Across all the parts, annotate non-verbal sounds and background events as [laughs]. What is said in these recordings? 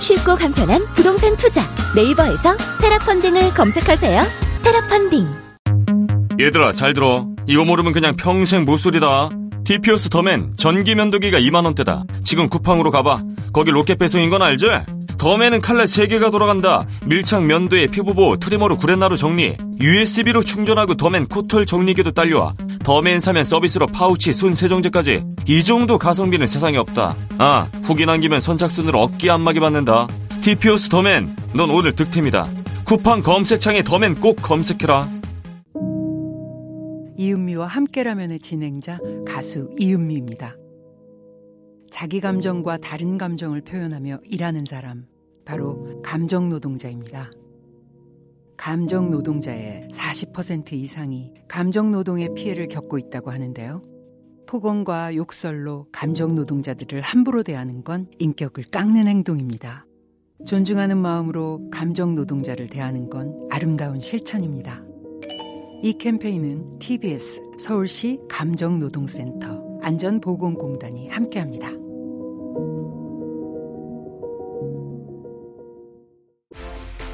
쉽고 간편한 부동산 투자. 네이버에서 테라펀딩을 검색하세요. 테라펀딩. 얘들아 잘 들어. 이거 모르면 그냥 평생 모솔이다 TPO스 더맨 전기 면도기가 2만원대다. 지금 쿠팡으로 가봐. 거기 로켓 배송인 건 알지? 더맨은 칼날 3개가 돌아간다. 밀착 면도에 피부보호 trimmer로 구렛나루 정리 USB로 충전하고 더맨 코털 정리기도 딸려와. 더맨 사면 서비스로 파우치 손 세정제까지. 이 정도 가성비는 세상에 없다. 아 후기 남기면 선착순으로 어깨 안마기 받는다. TPO스 더맨 넌 오늘 득템이다. 쿠팡 검색창에 더맨 꼭 검색해라 이은미와 함께라면의 진행자 가수 이은미입니다. 자기 감정과 다른 감정을 표현하며 일하는 사람, 바로 감정 노동자입니다. 감정 노동자의 40% 이상이 감정 노동의 피해를 겪고 있다고 하는데요. 폭언과 욕설로 감정 노동자들을 함부로 대하는 건 인격을 깎는 행동입니다. 존중하는 마음으로 감정 노동자를 대하는 건 아름다운 실천입니다. 이 캠페인은 TBS 서울시 감정노동센터 안전보건공단이 함께합니다.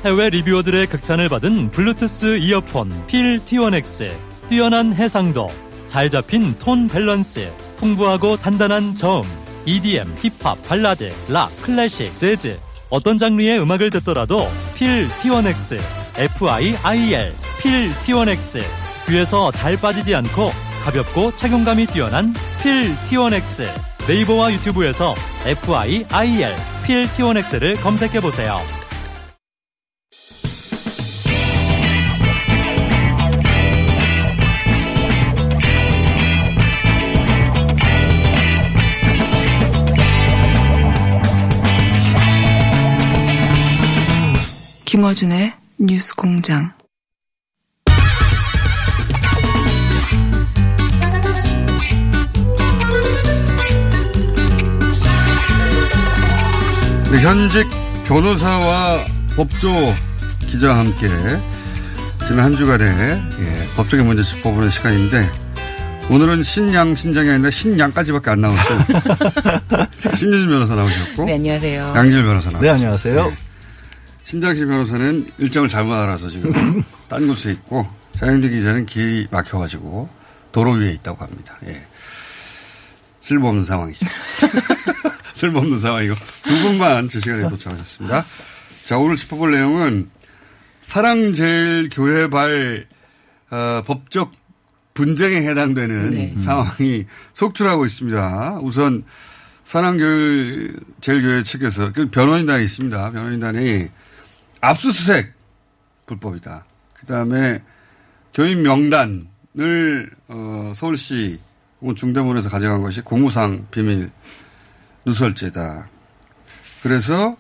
해외 리뷰어들의 극찬을 받은 블루투스 이어폰 필 T1X 뛰어난 해상도 잘 잡힌 톤 밸런스 풍부하고 단단한 저음 EDM, 힙합, 발라드, 락, 클래식, 재즈 어떤 장르의 음악을 듣더라도 필 T1X FIIL 필 T1X 귀에서 잘 빠지지 않고 가볍고 착용감이 뛰어난 필 T1X 네이버와 유튜브에서 FIIL 필 T1X를 검색해 보세요. 김어준의 뉴스 공장. 네, 현직 변호사와 법조 기자와 함께 지난 한 주간의 예, 법적인 문제 짚어보는 시간인데 오늘은 신양 신장이 아니라 신양까지밖에 안 나오죠. [laughs] 신유진 변호사 나오셨고, 네, 안녕하세요. 양질 변호사 나오셨고. 네, 안녕하세요. 신장식 변호사는 일정을 잘못 알아서 지금 [laughs] 딴 곳에 있고 자영재 기자는 길이 막혀가지고 도로 위에 있다고 합니다. 예. 쓸모없는 상황이죠. [laughs] 쓸모없는 상황이고 두 분만 제 시간에 도착하셨습니다. 자 오늘 짚어볼 내용은 사랑제일교회발 어, 법적 분쟁에 해당되는 네. 상황이 속출하고 있습니다. 우선 사랑제일교회 측에서 그 변호인단이 있습니다. 변호인단이 압수수색 불법이다. 그 다음에 교인 명단을 어, 서울시 혹은 중대본에서 가져간 것이 공무상 비밀 누설죄다. 그래서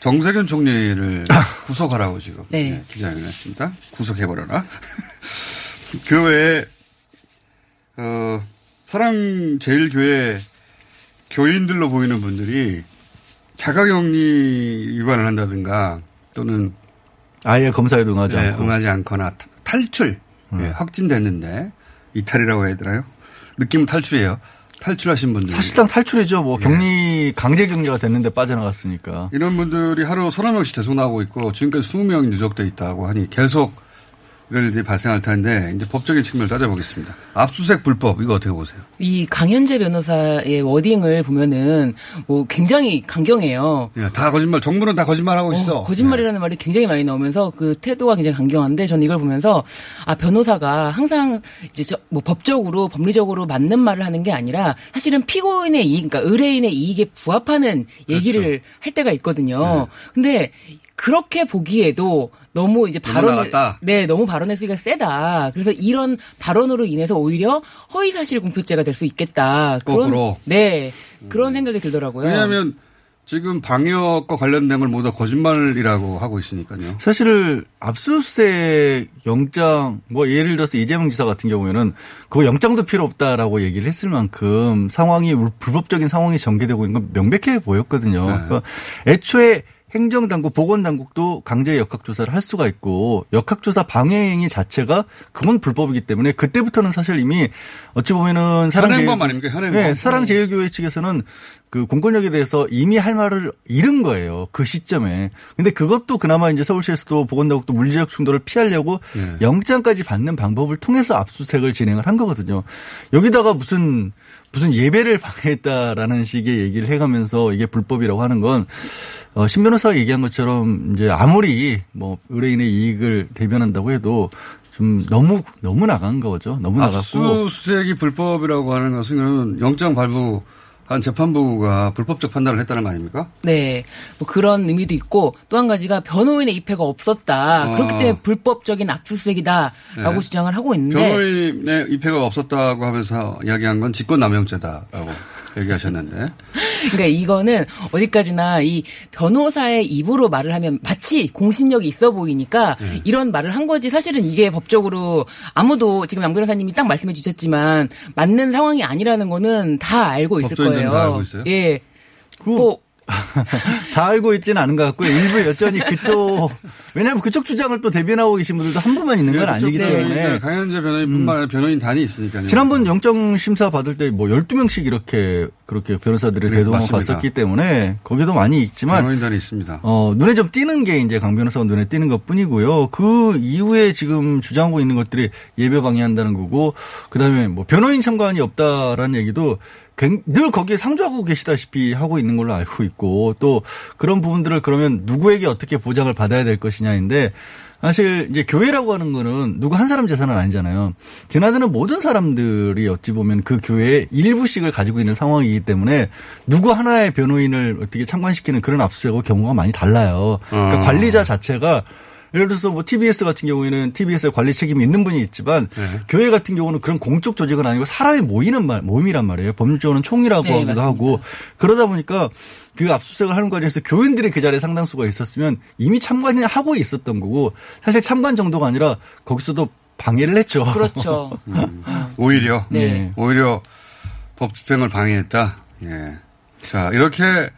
정세균 총리를 [laughs] 구속하라고 지금 네. 네, 기자회견을 했습니다. 구속해버려라. [laughs] 그 외에 어, 사랑제일교회 교인들로 보이는 분들이 자가격리 위반을 한다든가 또는 아예 검사에 응하지 네, 않고. 응하지 않거나 타- 탈출 예, 확진됐는데 이탈이라고 해야 되나요? 느낌은 탈출이에요. 탈출하신 분들 사실상 탈출이죠. 뭐 네. 격리 강제 격리가 됐는데 빠져나갔으니까. 이런 분들이 하루 서너 명씩 계속 나오고 있고 지금까지 20명이 누적돼 있다고 하니 계속 이런 일들이 발생할 텐데 이제 법적인 측면을 따져보겠습니다. 압수수색 불법 이거 어떻게 보세요? 이 강현재 변호사의 워딩을 보면은 뭐 굉장히 강경해요. 예, 다 거짓말. 정부는 다 거짓말하고 있어. 어, 거짓말이라는 말이 굉장히 많이 나오면서 그 태도가 굉장히 강경한데 저는 이걸 보면서 아 변호사가 항상 이제 저, 뭐 법적으로 법리적으로 맞는 말을 하는 게 아니라 사실은 피고인의 이익, 그러니까 의뢰인의 이익에 부합하는 얘기를 그렇죠. 할 때가 있거든요. 근데 그렇게 보기에도 너무 이제 발언을. 네 너무 발언의 수위가 세다. 그래서 이런 발언으로 인해서 오히려 허위 사실 공표죄가 될 수 있겠다. 그런- 거꾸로. 네 그런 생각이 들더라고요. 왜냐하면 지금 방역과 관련된 걸 모두 다 거짓말이라고 하고 있으니까요. 사실 압수수색 영장 뭐 예를 들어서 이재명 지사 같은 경우에는 그거 영장도 필요 없다라고 얘기를 했을 만큼 상황이 불법적인 상황이 전개되고 있는 건 명백해 보였거든요. 네. 그러니까 애초에 행정당국, 보건당국도 강제 역학조사를 할 수가 있고 역학조사 방해 행위 자체가 그건 불법이기 때문에 그때부터는 사실 이미 어찌 보면은 현행범 아닙니까? 현행범. 네, 사랑제일교회 측에서는 그 공권력에 대해서 이미 할 말을 잃은 거예요. 그 시점에. 근데 그것도 그나마 이제 서울시에서도 보건당국도 물리적 충돌을 피하려고 네. 영장까지 받는 방법을 통해서 압수수색을 진행을 한 거거든요. 여기다가 무슨 무슨 예배를 방해했다라는 식의 얘기를 해가면서 이게 불법이라고 하는 건 어, 신 변호사가 얘기한 것처럼 이제 아무리 뭐 의뢰인의 이익을 대변한다고 해도 좀 너무 너무 나간 거죠. 너무 나갔고 압수수색이 불법이라고 하는 것은 영장 발부 한 재판부가 불법적 판단을 했다는 거 아닙니까? 네. 뭐 그런 의미도 있고 또 한 가지가 변호인의 입회가 없었다. 어. 그렇기 때문에 불법적인 압수수색이다라고 네. 주장을 하고 있는데 변호인의 입회가 없었다고 하면서 이야기한 건 직권남용죄다라고 얘기하셨는데. 그러니까 이거는 어디까지나 이 변호사의 입으로 말을 하면 마치 공신력이 있어 보이니까 네. 이런 말을 한 거지 사실은 이게 법적으로 아무도 지금 양 변호사님이 딱 말씀해 주셨지만 맞는 상황이 아니라는 거는 다 알고 있을 거예요. 다 알고 있어요? 예. 뭐 [laughs] 다 알고 있지는 않은 것 같고요. 일부 여전히 그쪽 왜냐하면 그쪽 주장을 또 대변하고 계신 분들도 한 분만 있는 건 아니기 네, 때문에 강현재 변호인뿐만 아니라 변호인 단이 있으니까요. 지난번 영장 심사 받을 때 뭐 12명씩 이렇게 그렇게 변호사들을 네, 맞습니다. 갔었기 때문에 거기도 많이 있지만 변호인단이 있습니다. 어, 눈에 좀 띄는 게 이제 강 변호사가 눈에 띄는 것 뿐이고요. 그 이후에 지금 주장하고 있는 것들이 예배 방해한다는 거고, 그 다음에 뭐 변호인 참관이 없다라는 얘기도 굉- 늘 거기에 상주하고 계시다시피 하고 있는 걸로 알고 있고, 또 그런 부분들을 그러면 누구에게 어떻게 보장을 받아야 될 것이냐인데, 사실 이제 교회라고 하는 거는 누구 한 사람 재산은 아니잖아요. 드나드는 모든 사람들이 어찌 보면 그 교회의 일부씩을 가지고 있는 상황이기 때문에 누구 하나의 변호인을 어떻게 참관시키는 그런 압수수색과 경우가 많이 달라요. 그러니까 어. 관리자 자체가 예를 들어서 뭐 TBS 같은 경우에는 TBS의 관리 책임이 있는 분이 있지만 네. 교회 같은 경우는 그런 공적 조직은 아니고 사람이 모이는 말, 모임이란 말이에요. 법률적으로는 총이라고 네, 하기도 맞습니다. 하고 그러다 보니까 그 압수수색을 하는 과정에서 교인들이 그 자리에 상당수가 있었으면 이미 참관을 하고 있었던 거고 사실 참관 정도가 아니라 거기서도 방해를 했죠. 그렇죠. [laughs] 음. 오히려 네. 오히려 법 집행을 방해했다. 예. 자 이렇게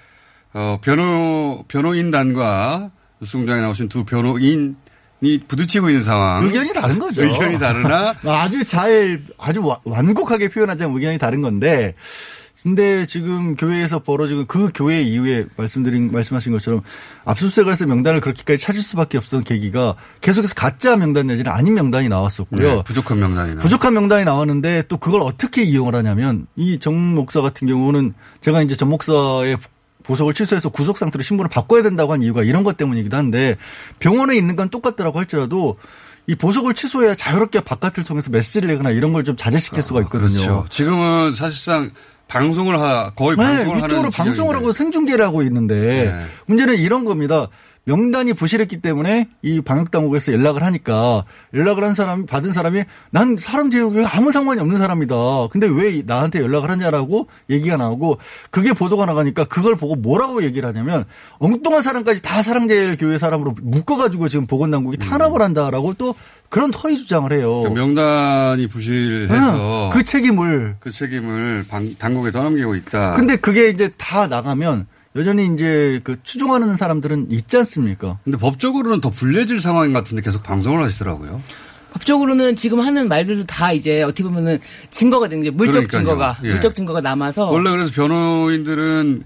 어, 변호 변호인단과 뉴스공장에 나오신 두 변호인 이 부딪히고 있는 상황. 의견이 다른 거죠. 의견이 다르나 [laughs] 아주 잘 아주 와- 완곡하게 표현하자면 의견이 다른 건데 근데 지금 교회에서 벌어지고 그 교회 이후에 말씀드린 말씀하신 것처럼 압수수색을 해서 명단을 그렇게까지 찾을 수밖에 없었던 계기가 계속해서 가짜 명단 내지는 아닌 명단이 나왔었고요. 네, 부족한 명단이 나. 부족한 명단이 나왔는데 또 그걸 어떻게 이용을 하냐면 이 정 목사 같은 경우는 제가 이제 정 목사의 보석을 취소해서 구속 상태로 신분을 바꿔야 된다고 한 이유가 이런 것 때문이기도 한데 병원에 있는 건 똑같더라고 할지라도 이 보석을 취소해야 자유롭게 바깥을 통해서 메시지를 내거나 이런 걸 좀 자제시킬 수가 있거든요. 그렇죠. 지금은 사실상 방송을 하 거의 네, 방송을 하는 유튜브로 방송을 하고. 생중계를 하고 있는데 네. 문제는 이런 겁니다. 명단이 부실했기 때문에 이 방역당국에서 연락을 하니까 연락을 한 사람이 받은 사람이 난 사람 제일교회 아무 상관이 없는 사람이다. 근데 왜 나한테 연락을 하냐라고 얘기가 나오고 그게 보도가 나가니까 그걸 보고 뭐라고 얘기를 하냐면 엉뚱한 사람까지 다 사랑제일교회 사람으로 묶어가지고 지금 보건당국이 탄압을 한다라고 또 그런 허위 주장을 해요. 그 명단이 부실해서 그 책임을 그 책임을 방- 당국에 떠넘기고 있다. 근데 그게 이제 다 나가면 여전히 이제 그 추종하는 사람들은 있지 않습니까? 근데 법적으로는 더 불리해질 상황인 것 같은데 계속 방송을 하시더라고요. 법적으로는 지금 하는 말들도 다 이제 어떻게 보면은 증거가 되는 게 물적 그러니까요. 증거가 예. 물적 증거가 남아서 원래 그래서 변호인들은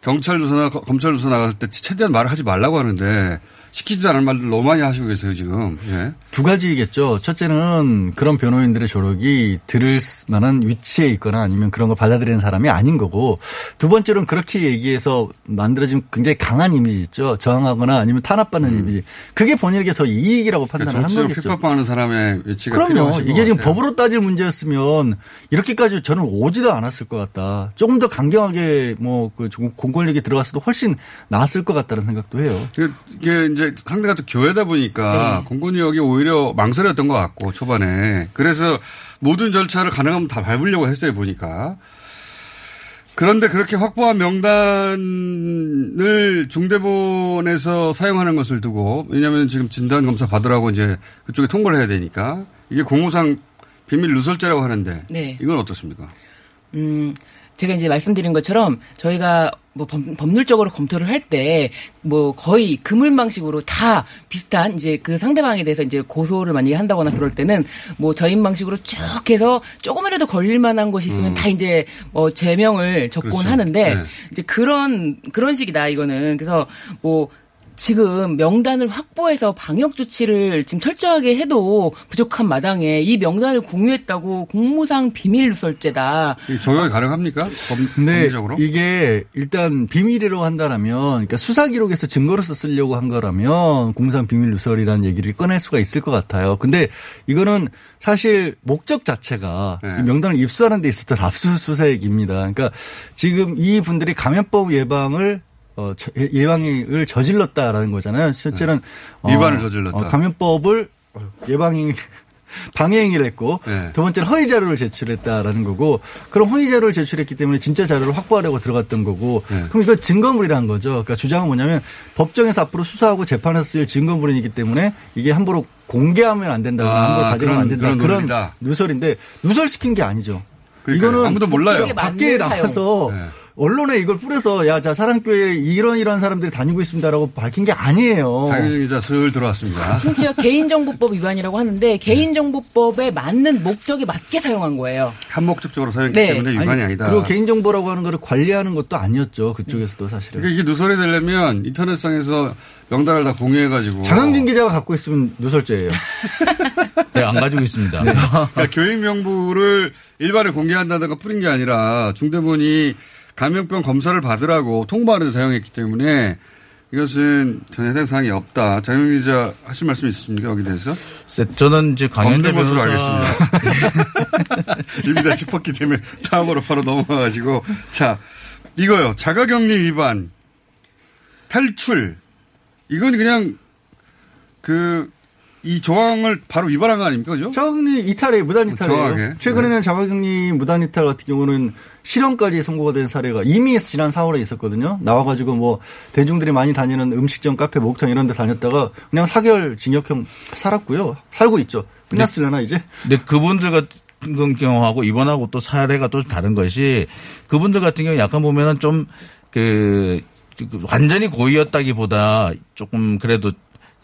경찰 조사나 거- 검찰 조사 나갈 때 최대한 말을 하지 말라고 하는데 시키지도 않은 말들 너무 많이 하시고 계세요 지금. 예. 두 가지겠죠. 첫째는 그런 변호인들의 조력이 들을 만한 위치에 있거나 아니면 그런 걸 받아들이는 사람이 아닌 거고 두 번째로는 그렇게 얘기해서 만들어진 굉장히 강한 이미지 있죠. 저항하거나 아니면 탄압받는 이미지. 그게 본인에게 더 이익이라고 판단을 한 음. 거겠죠. 핍박하는 사람의 위치가 그럼요. 이게 지금 같아요. 법으로 따질 문제였으면 이렇게까지 저는 오지도 않았을 것 같다. 조금 더 강경하게 뭐 그 공권력이 들어갔어도 훨씬 나았을 것 같다는 생각도 해요. 그- 이게 이제 상대가 또 교회다 보니까 네. 공권력이 오히려 망설였던 것 같고 초반에 그래서 모든 절차를 가능하면 다 밟으려고 했어요 보니까 그런데 그렇게 확보한 명단을 중대본에서 사용하는 것을 두고 왜냐하면 지금 진단 검사 받으라고 이제 그쪽에 통보를 해야 되니까 이게 공무상 비밀 누설죄라고 하는데 네. 이건 어떻습니까? 음, 제가 이제 말씀드린 것처럼 저희가 뭐 법, 법률적으로 검토를 할 때 뭐 거의 그물망식으로 다 비슷한 이제 그 상대방에 대해서 이제 고소를 만약에 한다거나 그럴 때는 뭐 저인 방식으로 쭉 해서 조금이라도 걸릴 만한 것이 있으면 음. 다 이제 뭐 제명을 적곤 그렇죠. 하는데 네. 이제 그런 그런 식이다 이거는 그래서 뭐 지금 명단을 확보해서 방역 조치를 지금 철저하게 해도 부족한 마당에 이 명단을 공유했다고 공무상 비밀 누설죄다. 이게 적용이 가능합니까? 법, 근데 법리적으로? 이게 일단 비밀이라고 한다라면 그러니까 수사 기록에서 증거로서 쓰려고 한 거라면 공상 비밀 누설이라는 얘기를 꺼낼 수가 있을 것 같아요. 근데 이거는 사실 목적 자체가 네. 이 명단을 입수하는 데 있었던 압수수색입니다. 그러니까 지금 이 분들이 감염법 예방을 어, 저- 예- 예방을 저질렀다라는 거잖아요. 실제는 어, 네. 위반을 저질렀다. 어, 감염법을 예방이 방해행위를 했고 네. 두 번째는 허위 자료를 제출했다라는 거고 그럼 허위 자료를 제출했기 때문에 진짜 자료를 확보하려고 들어갔던 거고 네. 그럼 이거 증거물이라는 거죠. 그러니까 주장은 뭐냐면 법정에서 앞으로 수사하고 재판에서 쓸 증거물이기 때문에 이게 함부로 공개하면 안 된다거나 아, 함부로 가져가면 안 된다 그런 그런. 누설인데 누설시킨 게 아니죠. 그러니까요. 이거는 아무도 몰라요. 밖에 나와서. 네. 언론에 이걸 뿌려서 야, 자, 사랑교회 이런 이런 사람들이 다니고 있습니다라고 밝힌 게 아니에요. 장윤정 기자 슬 들어왔습니다. [laughs] 심지어 개인정보법 위반이라고 하는데 개인정보법에 맞는 목적에 맞게 사용한 거예요. 한 목적적으로 사용했기 네. 때문에 위반이 아니 다 그리고 개인정보라고 하는 거를 관리하는 것도 아니었죠. 그쪽에서도 사실은. 그러니까 이게 누설이 되려면 인터넷상에서 명단을 다 공유해가지고 장영진 기자가 갖고 있으면 누설죄예요. [laughs] 네, 안 가지고 있습니다. 그러니까 교육 명부를 일반에 공개한다든가 뿌린 게 아니라 중대본이 감염병 검사를 받으라고 통보하는 데 사용했기 때문에 이것은 전혀 해당 사항이 없다. 장영 기자 하실 말씀 있으십니까 여기 대해서? 저는 이제 것으로 변호사 알겠습니다. [laughs] 이미 다 짚었기 때문에 다음으로 바로 넘어가가지고 자 이거요 자가격리 위반 탈출 이건 그냥 그 이 조항을 바로 위반한 거 아닙니까, 그죠? 자가격리 이탈이에요. 무단 이탈이에요. 정확하게. 최근에는 자가격리 무단 이탈 같은 경우는 실형까지 선고가 된 사례가 이미 지난 4월에 있었거든요. 나와가지고 뭐 대중들이 많이 다니는 음식점, 카페, 목욕탕 이런 데 다녔다가 그냥 4개월 징역형 살았고요. 살고 있죠. 끝났으려나 이제? 근데 그분들 같은 경우하고 이번하고 또 사례가 또 다른 것이 그분들 같은 경우 약간 보면은 좀그 완전히 고의였다기보다 조금 그래도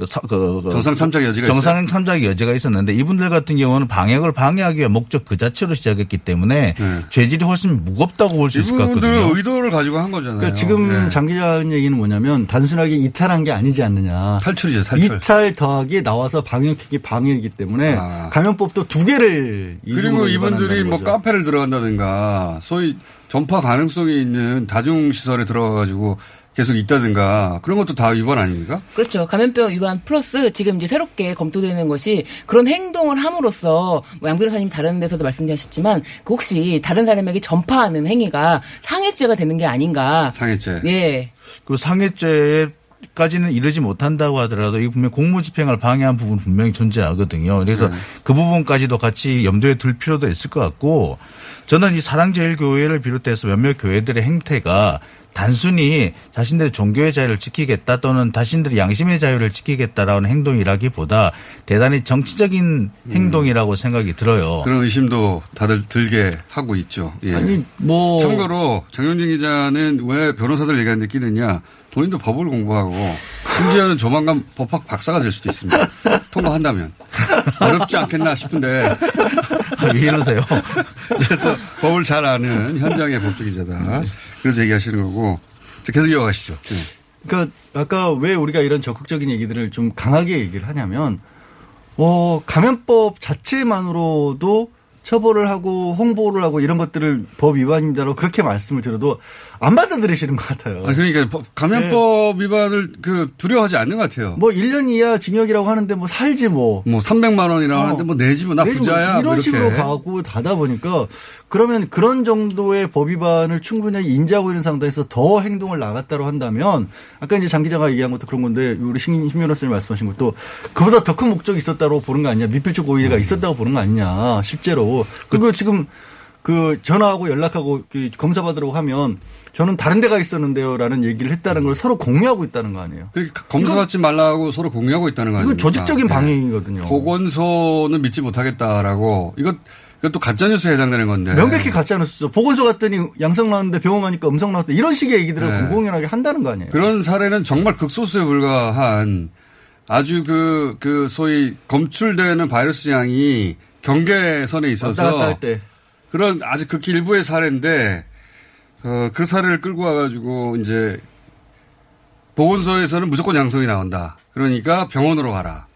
그 사- 그- 그 정상 참작 여지가 정상 참작 여지가 있었는데 이분들 같은 경우는 방역을 방해하기 위한 목적 그 자체로 시작했기 때문에 죄질이 훨씬 무겁다고 볼 수 있을 것 이분들은 같거든요. 의도를 가지고 한 거잖아요. 그러니까 지금 네. 장 기자 한 얘기는 뭐냐면 단순하게 이탈한 게 아니지 않느냐. 탈출이죠, 탈출. 이탈 더하기 나와서 방역하기 방해이기 때문에 아. 감염법도 두 개를 그리고 이분들이 뭐 거죠. 카페를 들어간다든가 소위 전파 가능성이 있는 다중 시설에 들어가 가지고 계속 있다든가 그런 것도 다 위반 아닙니까? 그렇죠. 감염병 위반 플러스 지금 이제 새롭게 검토되는 것이 그런 행동을 함으로써 뭐 양 변호사님 다른 데서도 말씀하셨지만 그 혹시 다른 사람에게 전파하는 행위가 상해죄가 되는 게 아닌가. 상해죄. 예. 그 상해죄까지는 이르지 못한다고 하더라도 이 분명 공무집행을 방해한 부분 분명히 존재하거든요. 그래서 네. 그 부분까지도 같이 염두에 둘 필요도 있을 것 같고 저는 이 사랑제일교회를 비롯해서 몇몇 교회들의 행태가 단순히 자신들의 종교의 자유를 지키겠다 또는 자신들의 양심의 자유를 지키겠다라는 행동이라기보다 대단히 정치적인 행동이라고 생각이 들어요. 음. 그런 의심도 다들 들게 하고 있죠. 예. 아니, 뭐- 참고로 장영진 기자는 왜 변호사들 얘기하는 데 끼느냐 본인도 법을 공부하고 심지어는 조만간 법학 박사가 될 수도 있습니다. [laughs] 통과한다면 어렵지 않겠나 싶은데 아, 왜 이러세요? [laughs] 그래서 법을 잘 아는 현장의 법조 기자다. 그래서 얘기하시는 거고 자, 계속 이어가시죠. 네. 그러니까 아까 왜 우리가 이런 적극적인 얘기들을 좀 강하게 얘기를 하냐면 어 감염법 자체만으로도 처벌을 하고 홍보를 하고 이런 것들을 법 위반입니다라고 그렇게 말씀을 드려도 안 받아들이시는 것 같아요. 아, 그러니까 법- 감염법 위반을 그 두려워하지 않는 것 같아요. 뭐 1년 이하 징역이라고 하는데 뭐 살지 뭐. 뭐 300만 원이라고 어. 하는데 뭐 내지 뭐나 내지 뭐 부자야. 이런 뭐. 식으로 가고 다다 보니까 그러면 그런 정도의 법 위반을 충분히 인지하고 있는 상태에서 더 행동을 나갔다고 한다면 아까 이제 장 기자가 얘기한 것도 그런 건데 우리 신, 신 변호사님 말씀하신 것도 그보다 더 큰 목적이 있었다고 보는 거 아니냐 미필적 고의가 있었다고 보는 거 아니냐 실제로 그리고 지금 그 전화하고 연락하고 그 검사 받으라고 하면 저는 다른 데가 있었는데요라는 얘기를 했다는 걸 서로 공유하고 있다는 거 아니에요. 그러니까 검사 받지 말라고 서로 공유하고 있다는 거 아닙니까? 조직적인 네. 방해이거든요. 보건소는 믿지 못하겠다라고 이것 이것도 가짜뉴스에 해당되는 건데. 명백히 가짜뉴스죠. 보건소 갔더니 양성 나왔는데 병원 가니까 음성 나왔다. 이런 식의 얘기들을 네. 공공연하게 한다는 거 아니에요. 그런 사례는 정말 극소수에 불과한 아주 그, 그 소위 검출되는 바이러스 양이 경계선에 있어서 왔다 갔다 할 때. 그런 아주 극히 일부의 사례인데 어, 그 사례를 끌고 와가지고 이제 보건소에서는 무조건 양성이 나온다. 그러니까 병원으로 가라.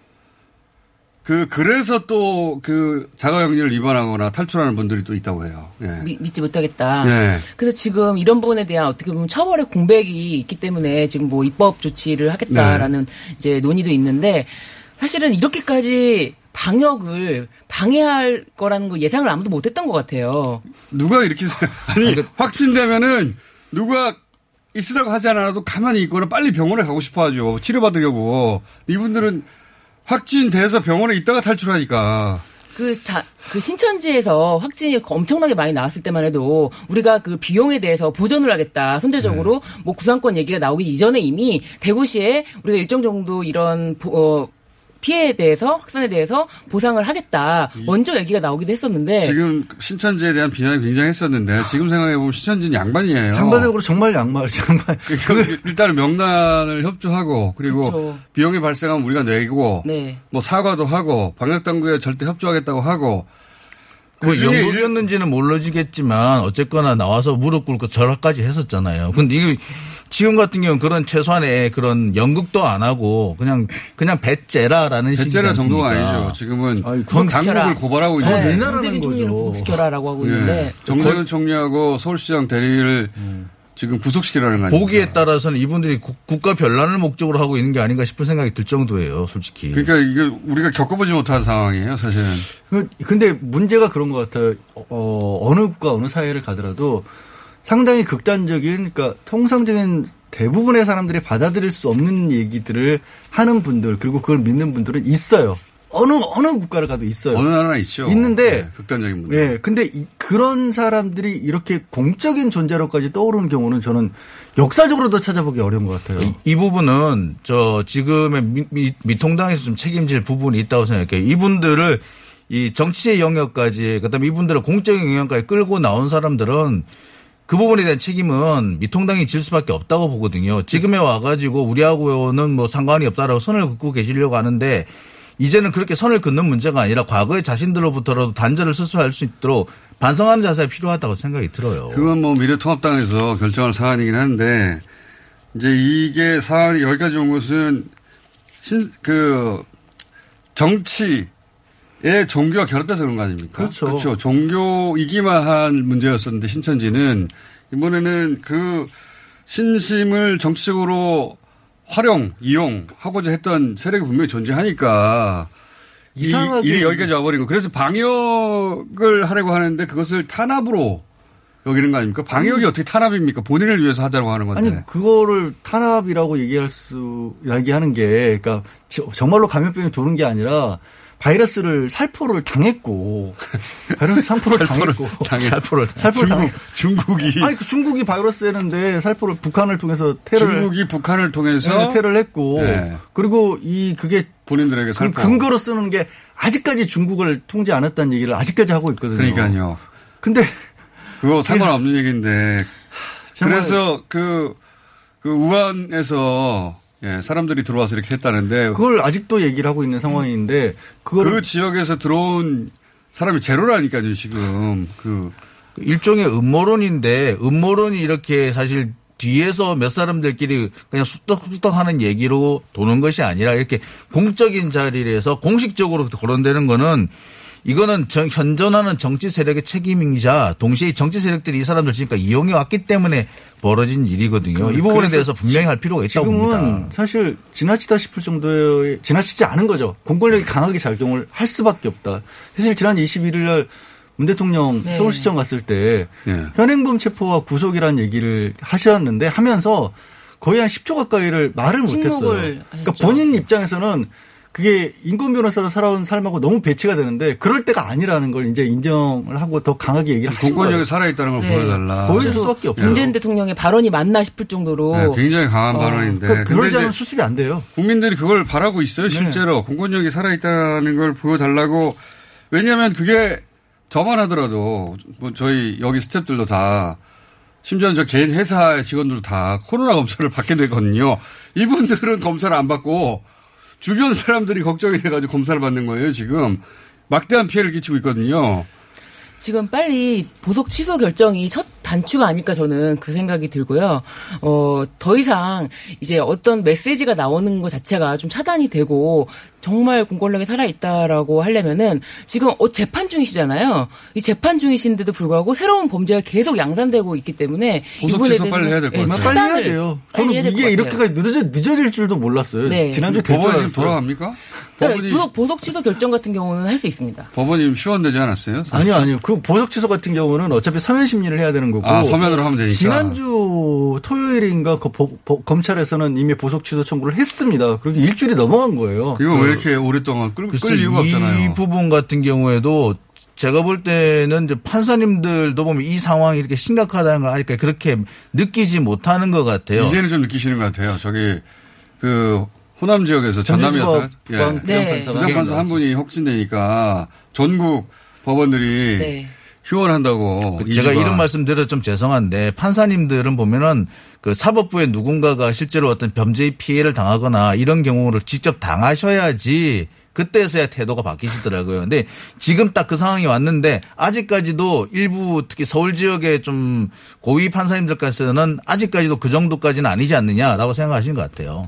그 그래서 또 그 자가격리를 위반하거나 탈출하는 분들이 또 있다고 해요. 예. 미- 믿지 못하겠다. 네. 그래서 지금 이런 부분에 대한 어떻게 보면 처벌의 공백이 있기 때문에 지금 뭐 입법 조치를 하겠다라는 이제 논의도 있는데 사실은 이렇게까지 방역을 방해할 거라는 거 예상을 아무도 못했던 것 같아요. 누가 이렇게 아니 확진되면은 누가 있으라고 하지 않아도 가만히 있거나 빨리 병원에 가고 싶어 하죠. 치료받으려고. 이분들은 확진돼서 병원에 있다가 탈출하니까. 그, 다, 그 신천지에서 확진이 엄청나게 많이 나왔을 때만 해도 우리가 그 비용에 대해서 보전을 하겠다. 선제적으로 네. 뭐 구상권 얘기가 나오기 이전에 이미 대구시에 우리가 일정 정도 이런 보- 어, 피해에 대해서 확산에 대해서 보상을 하겠다. 먼저 얘기가 나오기도 했었는데 지금 신천지에 대한 비난이 굉장했었는데 지금 생각해 보면 신천지는 양반이에요. 상반적으로 정말 양말, 양말. 그 일단은 명단을 협조하고 그리고 그렇죠. 비용이 발생하면 우리가 내고 네. 뭐 사과도 하고 방역 당국에 절대 협조하겠다고 하고 그 그중에 영국이었는지는 모르지겠지만 어쨌거나 나와서 무릎 꿇고 절하까지 했었잖아요. 근데 이게 지금 같은 경우는 그런 최소한의 그런 연극도 안 하고 그냥 그냥 배째라라는 배째라 정도가? 아니죠. 지금은 구원 강국을 고발하고 있는 더 거예요. 내놔라는 문재인 거죠. 구속시켜라라고 하고 있는데 예. 정세균 총리하고 서울시장 대리를 지금 구속시키라는 거 아닙니까? 보기에 따라서는 이분들이 국- 국가 변란을 목적으로 하고 있는 게 아닌가 싶은 생각이 들 정도예요, 솔직히. 그러니까 이게 우리가 겪어보지 못한 상황이에요, 사실은. 그- 근데 문제가 그런 것 같아요. 어, 어느 국가, 어느 사회를 가더라도 상당히 극단적인, 그러니까 통상적인 대부분의 사람들이 받아들일 수 없는 얘기들을 하는 분들, 그리고 그걸 믿는 분들은 있어요. 어느, 어느 국가를 가도 있어요. 어느 나라나 있죠. 있는데 네, 극단적인 문제. 예, 근데 이- 그런 사람들이 이렇게 공적인 존재로까지 떠오르는 경우는 저는 역사적으로도 찾아보기 어려운 것 같아요. 이, 이 부분은 저 지금의 미, 미, 미통당에서 좀 책임질 부분이 있다고 생각해요. 이분들을 이 정치의 영역까지 그다음에 이분들을 공적인 영역까지 끌고 나온 사람들은 그 부분에 대한 책임은 미통당이 질 수밖에 없다고 보거든요. 지금에 와가지고 우리하고는 뭐 상관이 없다라고 선을 긋고 계시려고 하는데 이제는 그렇게 선을 긋는 문제가 아니라 과거의 자신들로부터라도 단절을 스스로 할 수 있도록 반성하는 자세가 필요하다고 생각이 들어요. 그건 뭐 미래통합당에서 결정할 사안이긴 한데 이제 이게 사안이 여기까지 온 것은 신, 그 정치 에 종교가 결합돼서 그런 거 아닙니까? 그렇죠. 종교이기만 한 문제였었는데 신천지는 이번에는 그 신심을 정치적으로 활용, 이용하고자 했던 세력이 분명히 존재하니까 이- 이상하게 일이 여기까지 와버린 거. 그래서 방역을 하려고 하는데 그것을 탄압으로 여기는 거 아닙니까? 방역이 어떻게 탄압입니까? 본인을 위해서 하자고 하는 건데. 아니 그거를 탄압이라고 얘기할 수 얘기하는 게 그러니까 저- 정말로 감염병이 도는 게 아니라 바이러스를 살포를 당했고 [laughs] 바이러스 살포를 당했고 살포를 살포를 당했 중국, 중국이 아니 그 중국이 바이러스 했는데 살포를 북한을 통해서 테러를 중국이 북한을 통해서 네, 테러를 했고 네. 그리고 이 그게 본인들에게 그 살포. 근거로 쓰는 게 아직까지 중국을 통제 안 했다는 얘기를 아직까지 하고 있거든요. 그러니까요. 근데 그거 상관없는 얘기인데. 정말- 그래서 그, 그 우한에서 예, 사람들이 들어와서 이렇게 했다는데 그걸 아직도 얘기를 하고 있는 상황인데 그걸 그 지역에서 들어온 사람이 제로라니까요, 지금. 그 일종의 음모론인데 음모론이 이렇게 사실 뒤에서 몇 사람들끼리 그냥 쑥덕쑥덕 하는 얘기로 도는 것이 아니라 이렇게 공적인 자리에서 공식적으로 거론되는 거는 이거는 정- 현존하는 정치 세력의 책임이자 동시에 이 정치 세력들이 이 사람들 지니까 이용해 왔기 때문에 벌어진 일이거든요. 이 부분에 대해서 분명히 할 필요가 있다고 지금은 봅니다. 사실 지나치다 싶을 정도의 지나치지 않은 거죠. 공권력이 강하게 작용을 할 수밖에 없다. 사실 지난 21일 날 문 대통령 네. 서울시청 갔을 때 예. 현행범 체포와 구속이라는 얘기를 하셨는데 하면서 거의 한 10초 가까이를 말을 못했어요. 그러니까 본인 입장에서는 그게 인권 변호사로 살아온 삶하고 너무 배치가 되는데 그럴 때가 아니라는 걸 이제 인정을 하고 더 강하게 얘기를 하신 거예요. 공권력이 살아있다는 걸 네. 보여달라. 보여줄 수밖에 없죠. 문재인 대통령의 발언이 맞나 싶을 정도로 네, 굉장히 강한 어. 발언인데. 그러니까 그러지 않으면 수습이 안 돼요. 국민들이 그걸 바라고 네. 있어요, 실제로. 공권력이 살아있다는 걸 보여달라고. 왜냐하면 그게 저만 하더라도, 뭐 저희 여기 스탭들도 다, 심지어 저 개인 회사 직원들도 다 코로나 검사를 받게 되거든요. 이분들은 검사를 안 받고, 주변 사람들이 걱정이 돼가지고 검사를 받는 거예요, 지금. 막대한 피해를 끼치고 있거든요. 지금 빨리 보석 취소 결정이 첫 단추가 아닐까 저는 그 생각이 들고요. 어, 더 이상 이제 어떤 메시지가 나오는 것 자체가 좀 차단이 되고 정말 공권력이 살아있다라고 하려면은 지금 어, 재판 중이시잖아요. 이 재판 중이신데도 불구하고 새로운 범죄가 계속 양산되고 있기 때문에 보석 이번에 빨리 해야 될것 예, 같아요. 빨리 해야 돼요. 빨리 저는 해야 이게. 이렇게까지 늦어질, 늦어질 줄도 몰랐어요. 네. 지난주 법원이 지금. 돌아갑니까? 그러니까 보석, 보석 취소 결정 같은 경우는 할 수 있습니다. 법원이 지금 시원되지 않았어요? 아니요, 아니요. 그 보석 취소 같은 경우는 어차피 서면 심리를 해야 되는 거 고. 아, 서면으로 하면 되니까. 지난주 토요일인가 그 보- 보- 검찰에서는 이미 보석 취소 청구를 했습니다. 그리고 일주일이 넘어간 거예요. 이거 그- 왜 이렇게 오랫동안 끌, 글쎄 끌 이유가 이 없잖아요. 부분 같은 경우에도 제가 볼 때는 이제 판사님들도 보면 이 상황이 이렇게 심각하다는 걸 아니까 그렇게 느끼지 못하는 것 같아요. 이제는 좀 느끼시는 것 같아요. 저기 그 호남 지역에서 전남이었다. 부장- 네. 부장판사가 부장판사 한 분이 혹진되니까 전국 법원들이 네. 휴원한다고. 그 제가 이런 말씀 드려 좀 죄송한데 판사님들은 보면은 그 사법부에 누군가가 실제로 어떤 범죄의 피해를 당하거나 이런 경우를 직접 당하셔야지 그때서야 태도가 바뀌시더라고요. 근데 지금 딱 그 상황이 왔는데 아직까지도 일부 특히 서울 지역의 좀 고위 판사님들까지는 아직까지도 그 정도까지는 아니지 않느냐라고 생각하시는 것 같아요.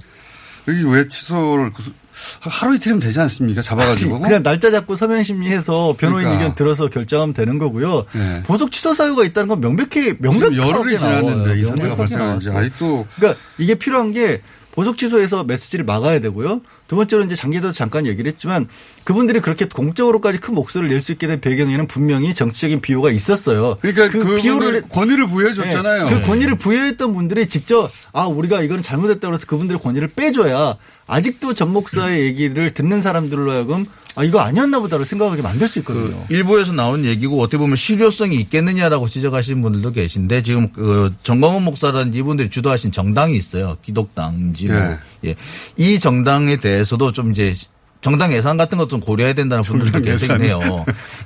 여기 왜 취소를 그- 하루 이틀이면 되지 않습니까? 잡아가지고. 그냥 날짜 잡고 서면 심리해서 변호인 그러니까. 의견 들어서 결정하면 되는 거고요. 네. 보석 취소 사유가 있다는 건 명백히 명백하게 열흘이 지났는데. 이 사태가 발생한지. 아직도 그러니까 이게 필요한 게 보석 취소해서 메시지를 막아야 되고요. 두 번째로 이제 장기도 잠깐 얘기를 했지만 그분들이 그렇게 공적으로까지 큰 목소리를 낼 수 있게 된 배경에는 분명히 정치적인 비호가 있었어요. 그러니까 그 그 비호를 권위를 부여해 줬잖아요. 네, 그 권위를 부여했던 분들이 직접 아 우리가 이건 잘못했다 그래서 그분들의 권위를 빼줘야 아직도 전 목사의 얘기를 듣는 사람들로 하여금 아 이거 아니었나 보다를 생각하게 만들 수 있거든요. 일부에서 나온 얘기고 어떻게 보면 실효성이 있겠느냐라고 지적하시는 분들도 계신데 지금 그 정광훈 목사라는 이분들이 주도하신 정당이 있어요. 기독당인지 뭐. 예. 예. 이 정당에 대해서도 좀 이제 정당 예산 같은 것 좀 고려해야 된다는 분들도.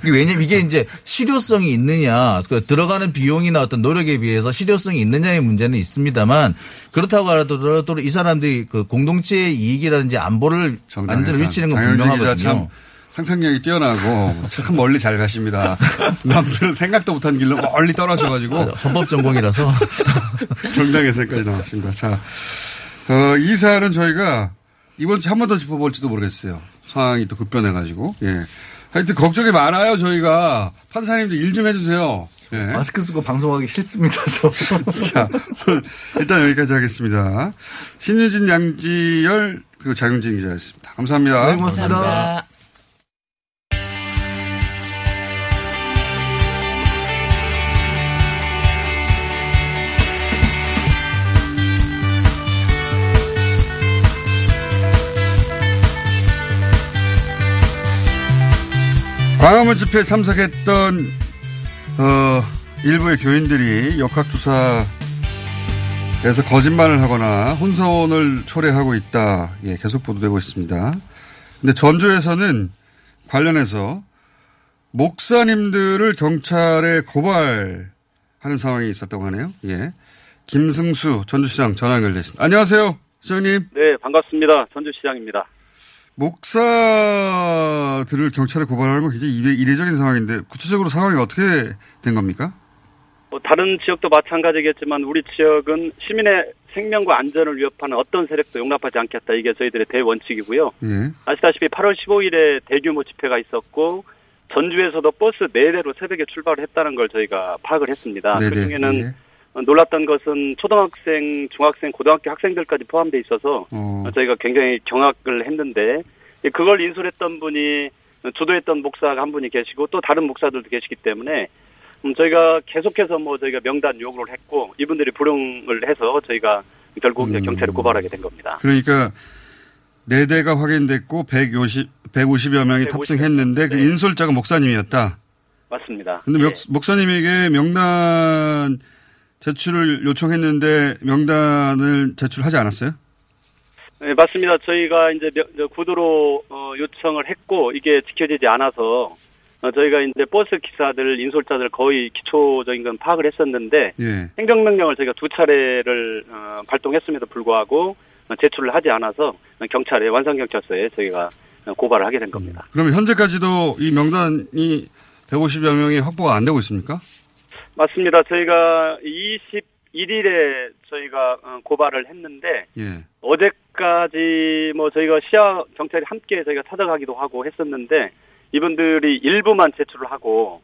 이게 왜냐면 이게 이제 실효성이 있느냐, 그 들어가는 비용이나 어떤 노력에 비해서 실효성이 있느냐의 문제는 있습니다만 그렇다고 하더라도 이 사람들이 그 공동체의 이익이라든지 안보를 예산. 위치는 건 분명하거든요. 참 상상력이 뛰어나고 참 멀리 잘 가십니다. [laughs] 남들은 생각도 못한 길로 멀리 떠나셔가지고 [laughs] 헌법 전공이라서 [laughs] 정당 예산까지 나왔습니다. 자, 어, 이 사안은 저희가 이번 주한번 더 짚어볼지도 모르겠어요. 상황이 또 급변해가지고. 예. 하여튼 걱정이 많아요, 저희가. 판사님들 일좀 해주세요. 예. 마스크 쓰고 방송하기 싫습니다. 저. [laughs] 자, 일단 여기까지 하겠습니다. 신유진, 양지열, 그리고 장윤진 기자였습니다. 감사합니다. 네, 고맙습니다. 감사합니다. 광화문 집회에 참석했던 어, 일부의 교인들이 역학주사에서 거짓말을 하거나 혼선을 초래하고 있다. 예, 계속 보도되고 있습니다. 근데 전주에서는 관련해서 목사님들을 경찰에 고발하는 상황이 있었다고 하네요. 예. 김승수 전주시장 전화 연결됐습니다. 안녕하세요, 시장님. 네, 반갑습니다. 전주시장입니다. 목사들을 경찰에 고발하는 건 굉장히 이례- 이례적인 상황인데 구체적으로 상황이 어떻게 된 겁니까? 뭐 다른 지역도 마찬가지겠지만 우리 지역은 시민의 생명과 안전을 위협하는 어떤 세력도 용납하지 않겠다. 이게 저희들의 대원칙이고요. 예. 아시다시피 8월 15일에 대규모 집회가 있었고 전주에서도 버스 4대로 새벽에 출발을 했다는 걸 저희가 파악을 했습니다. 네네. 그중에는 예. 놀랐던 것은 초등학생, 중학생, 고등학교 학생들까지 포함돼 있어서 어. 저희가 굉장히 경악을 했는데 그걸 인솔했던 분이 주도했던 목사가 한 분이 계시고 또 다른 목사들도 계시기 때문에 음, 저희가 계속해서 뭐 저희가 명단 요구를 했고 이분들이 불응을 해서 저희가 결국 음. 경찰에 고발하게 된 겁니다. 그러니까 네 대가 확인됐고 150 150여 명이 150여 탑승했는데 그 네. 인솔자가 목사님이었다. 맞습니다. 근데 예. 목, 목사님에게 명단 제출을 요청했는데 명단을 제출하지 않았어요? 네, 맞습니다. 저희가 이제 구두로 어, 요청을 했고 이게 지켜지지 않아서 어, 저희가 이제 버스 기사들 인솔자들 거의 기초적인 건 파악을 했었는데 예. 행정명령을 저희가 두 차례를 어, 발동했음에도 불구하고 어, 제출을 하지 않아서 경찰에 완성경찰서에 저희가 어, 고발을 하게 된 겁니다. 그러면 현재까지도 이 명단이 150여 명이 확보가 안 되고 있습니까? 맞습니다. 저희가 21일에 저희가 어, 고발을 했는데 예. 어제까지 뭐 저희가 시야 경찰이 함께 저희가 찾아가기도 하고 했었는데 이분들이 일부만 제출을 하고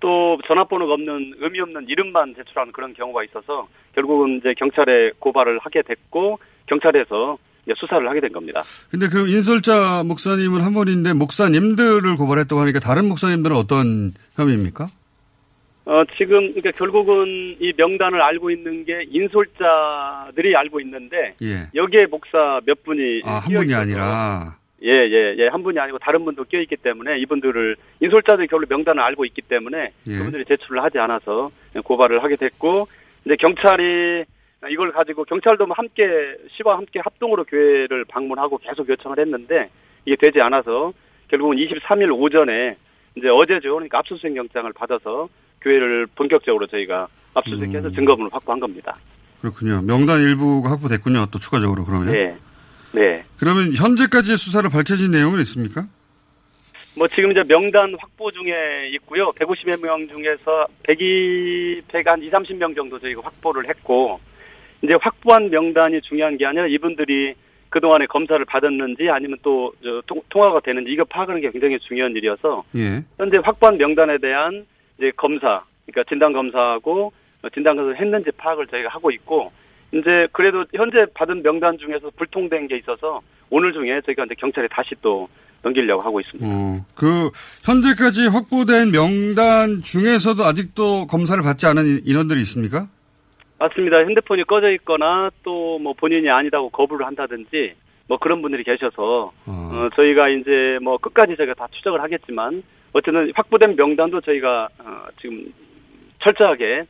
또 전화번호가 없는 의미 없는 이름만 제출하는 그런 경우가 있어서 결국은 이제 경찰에 고발을 하게 됐고 경찰에서 수사를 하게 된 겁니다. 근데 그 인솔자 목사님은 한 분인데 목사님들을 고발했다고 하니까 다른 목사님들은 어떤 혐의입니까? 어, 지금, 그러니까 결국은 이 명단을 알고 있는 게 인솔자들이 알고 있는데, 예. 여기에 목사 몇 분이. 아, 한 분이 아니라. 예, 예, 예. 한 분이 아니고 다른 분도 껴있기 때문에 이분들을, 인솔자들이 결국 명단을 알고 있기 때문에 예. 그분들이 제출을 하지 않아서 고발을 하게 됐고, 이제 경찰이 이걸 가지고 경찰도 뭐 함께, 시와 함께 합동으로 교회를 방문하고 계속 요청을 했는데, 이게 되지 않아서 결국은 23일 오전에 이제 어제죠. 그러니까 압수수색 영장을 받아서 교회를 본격적으로 저희가 압수수색해서 음. 증거물을 확보한 겁니다. 그렇군요. 명단 일부가 확보됐군요. 또 추가적으로 그러면. 네. 네. 그러면 현재까지의 수사로 밝혀진 내용은 있습니까? 뭐 지금 이제 명단 확보 중에 있고요. 150여 명 중에서 100이 100한 2, 30명 정도 저희가 확보를 했고 이제 확보한 명단이 중요한 게 아니라 이분들이 그동안에 검사를 받았는지 아니면 또 저, 통- 통화가 되는지 이거 파악하는 게 굉장히 중요한 일이어서 예. 현재 확보한 명단에 대한 이제 검사, 그러니까 진단 검사하고 진단 검사를 했는지 파악을 저희가 하고 있고 이제 그래도 현재 받은 명단 중에서 불통된 게 있어서 오늘 중에 저희가 이제 경찰에 다시 또 넘기려고 하고 있습니다. 어, 그 현재까지 확보된 명단 중에서도 아직도 검사를 받지 않은 인원들이 있습니까? 맞습니다. 핸드폰이 꺼져 있거나 또 뭐 본인이 아니다고 거부를 한다든지 뭐 그런 분들이 계셔서 어, 저희가 이제 뭐 끝까지 저희가 다 추적을 하겠지만 어쨌든 확보된 명단도 저희가 어, 지금 철저하게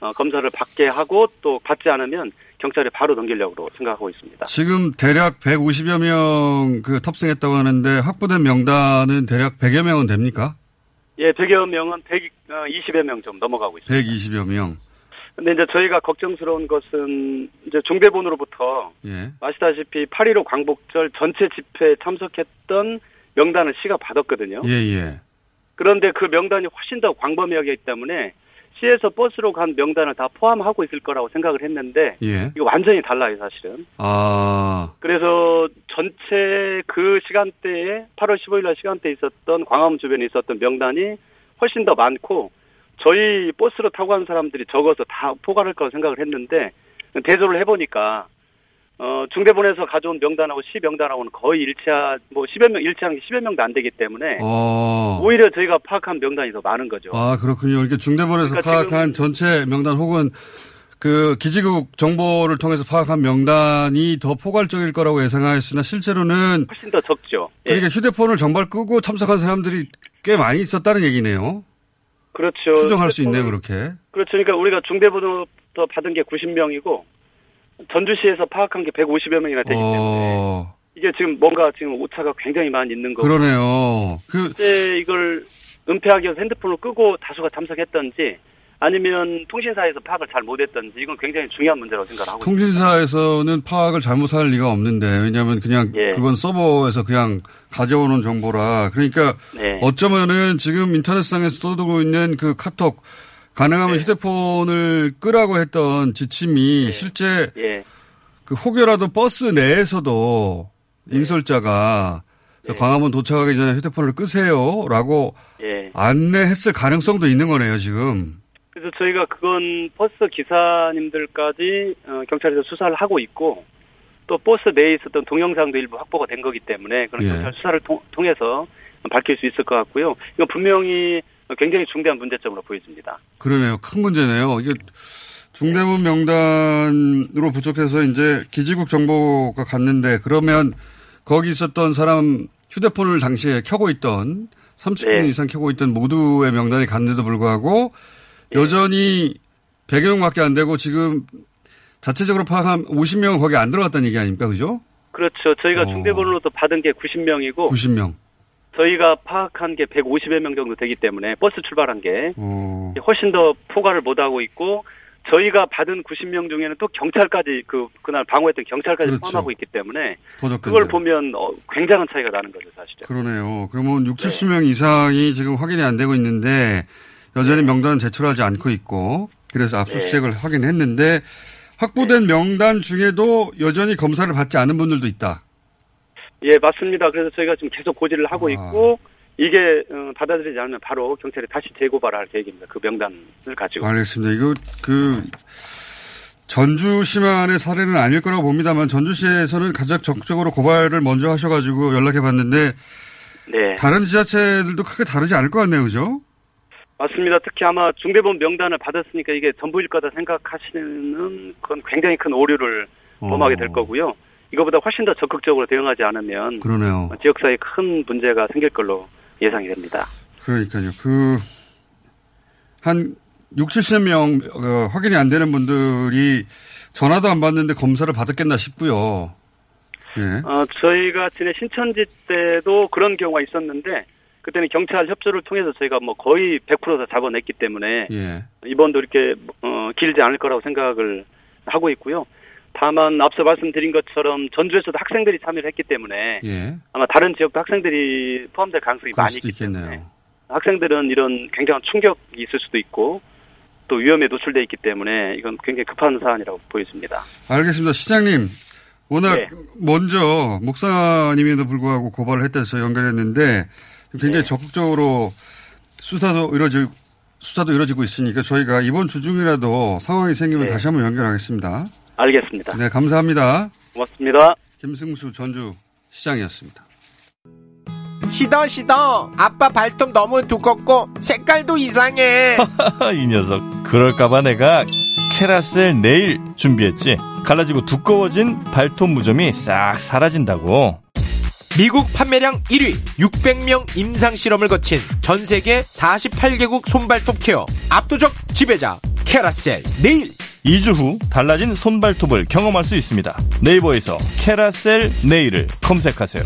어, 검사를 받게 하고 또 받지 않으면 경찰에 바로 넘기려고 생각하고 있습니다. 지금 대략 150여 명 그 탑승했다고 하는데 확보된 명단은 대략 100여 명은 됩니까? 예, 100여 명은 120여 명 좀 넘어가고 있습니다. 120여 명. 근데 이제 저희가 걱정스러운 것은 이제 중대본으로부터 예. 아시다시피 8.15 광복절 전체 집회에 참석했던 명단을 시가 받았거든요. 예, 예. 그런데 그 명단이 훨씬 더 광범위하기 때문에 시에서 버스로 간 명단을 다 포함하고 있을 거라고 생각을 했는데 예. 이거 완전히 달라요, 사실은. 아, 그래서 전체 그 시간대에 8월 15일 날 시간대에 있었던 광화문 주변에 있었던 명단이 훨씬 더 많고 저희 버스로 타고 간 사람들이 적어서 다 포괄할 거라고 생각을 했는데 대조를 해보니까 어, 중대본에서 가져온 명단하고 시 명단하고는 거의 일치하, 뭐 10여 명, 일치하는 게 10여 명도 안 되기 때문에 어. 오히려 저희가 파악한 명단이 더 많은 거죠. 아, 그렇군요. 이렇게 중대본에서 그러니까 파악한 전체 명단 혹은 그 기지국 정보를 통해서 파악한 명단이 더 포괄적일 거라고 예상하였으나 실제로는 훨씬 더 적죠. 예. 그러니까 휴대폰을 정발 끄고 참석한 사람들이 꽤 많이 있었다는 얘기네요. 그렇죠. 추정할 수 있네요, 그렇게. 그렇죠. 그러니까 우리가 중대본부터 받은 게 90명이고 전주시에서 파악한 게 150여 명이나 되기 때문에 어, 이게 지금 뭔가 지금 오차가 굉장히 많이 있는 거고 그러네요. 그, 실제 이걸 은폐하기 위해서 핸드폰을 끄고 다수가 참석했던지 아니면 통신사에서 파악을 잘 못했던지 이건 굉장히 중요한 문제라고 생각을 하고 통신사에서는 파악을 잘못할 리가 없는데 왜냐하면 그냥 예. 그건 서버에서 그냥 가져오는 정보라 그러니까 네. 어쩌면은 지금 인터넷상에서 떠들고 있는 그 카톡 가능하면 네. 휴대폰을 끄라고 했던 지침이 실제 예. 그 혹여라도 버스 내에서도 네. 인솔자가 저 광화문 도착하기 전에 휴대폰을 끄세요라고 예. 안내했을 가능성도 있는 거네요 지금. 그래서 저희가 그건 버스 기사님들까지 어, 경찰에서 수사를 하고 있고 또 버스 내에 있었던 동영상도 일부 확보가 된 거기 때문에 그런 예. 경찰 수사를 통, 통해서 밝힐 수 있을 것 같고요. 이건 분명히 굉장히 중대한 문제점으로 보여집니다. 그러네요. 큰 문제네요. 이게 중대본 명단으로 부족해서 이제 기지국 정보가 갔는데 그러면 거기 있었던 사람 휴대폰을 당시에 켜고 있던 30분 네. 이상 켜고 있던 모두의 명단이 갔는데도 불구하고 여전히 100여 명밖에 안 되고 지금 자체적으로 파악한 50명은 거기 안 들어갔다는 얘기 아닙니까? 그죠? 그렇죠. 저희가 어. 중대번호도 받은 게 90명이고 90명. 저희가 파악한 게 150여 명 정도 되기 때문에 버스 출발한 게 어. 훨씬 더 포괄을 못 하고 있고 저희가 받은 90명 중에는 또 경찰까지 그 그날 방어했던 경찰까지 그렇죠. 포함하고 있기 때문에. 그걸 보면 어, 굉장한 차이가 나는 거죠, 사실은. 그러네요. 그러면 6, 70명 이상이 지금 확인이 안 되고 있는데 여전히 명단은 제출하지 않고 있고 그래서 압수수색을 하긴 했는데 확보된 명단 중에도 여전히 검사를 받지 않은 분들도 있다. 예, 맞습니다. 그래서 저희가 지금 계속 고지를 하고 아. 있고 이게 어, 받아들이지 않으면 바로 경찰에 다시 재고발할 계획입니다. 그 명단을 가지고. 알겠습니다. 이거 그 전주시만의 사례는 아닐 거라고 봅니다만 전주시에서는 가장 적극적으로 고발을 먼저 하셔가지고 연락해 봤는데 네. 다른 지자체들도 크게 다르지 않을 것 같네요, 그죠? 맞습니다. 특히 아마 중대본 명단을 받았으니까 이게 전부일 거다 생각하시는 건 굉장히 큰 오류를 범하게 될 거고요. 이거보다 훨씬 더 적극적으로 대응하지 않으면 그러네요. 지역사회에 큰 문제가 생길 걸로 예상이 됩니다. 그러니까요. 그, 한 6, 70명, 어, 확인이 안 되는 분들이 전화도 안 받는데 검사를 받았겠나 싶고요. 예. 어, 저희가 지난 신천지 때도 그런 경우가 있었는데 그때는 경찰 협조를 통해서 저희가 뭐 거의 100%다 잡아냈기 때문에 예. 이번도 이렇게 어, 길지 않을 거라고 생각을 하고 있고요. 다만 앞서 말씀드린 것처럼 전주에서도 학생들이 참여를 했기 때문에 예. 아마 다른 지역도 학생들이 포함될 가능성이 많이 있기 때문에 있겠네요. 학생들은 이런 굉장한 충격이 있을 수도 있고 또 위험에 노출돼 있기 때문에 이건 굉장히 급한 사안이라고 보여집니다. 알겠습니다. 시장님. 워낙 네. 먼저 목사님에도 불구하고 고발을 했다서 연결했는데 굉장히 적극적으로 수사도 이루어지고 수사도 이루어지고 있으니까 저희가 이번 주 중이라도 상황이 생기면 네. 다시 한번 연결하겠습니다. 알겠습니다. 네, 감사합니다. 고맙습니다. 김승수 전주 시장이었습니다. 시더 시더 아빠 발톱 너무 두껍고 색깔도 이상해 [laughs] 이 녀석 그럴까봐 내가 캐라셀 네일 준비했지 갈라지고 두꺼워진 발톱 무좀이 싹 사라진다고 미국 판매량 1위 600명 임상 실험을 거친 전 세계 48개국 손발톱 케어 압도적 지배자 캐라셀 네일 2주 후 달라진 손발톱을 경험할 수 있습니다 네이버에서 캐라셀 네일을 검색하세요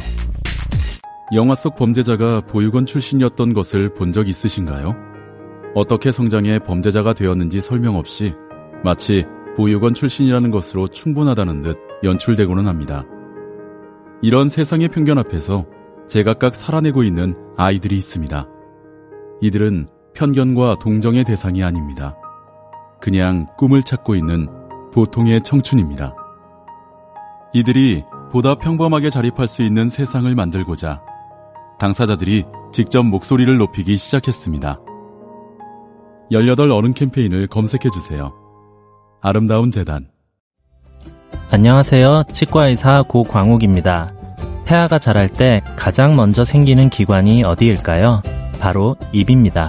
영화 속 범죄자가 보육원 출신이었던 것을 본 적 있으신가요? 어떻게 성장해 범죄자가 되었는지 설명 없이 마치 보육원 출신이라는 것으로 충분하다는 듯 연출되고는 합니다. 이런 세상의 편견 앞에서 제각각 살아내고 있는 아이들이 있습니다. 이들은 편견과 동정의 대상이 아닙니다. 그냥 꿈을 찾고 있는 보통의 청춘입니다. 이들이 보다 평범하게 자립할 수 있는 세상을 만들고자 당사자들이 직접 목소리를 높이기 시작했습니다. 18 어른 캠페인을 검색해주세요. 아름다운 재단. 안녕하세요. 치과의사 고광욱입니다. 태아가 자랄 때 가장 먼저 생기는 기관이 어디일까요? 바로 입입니다.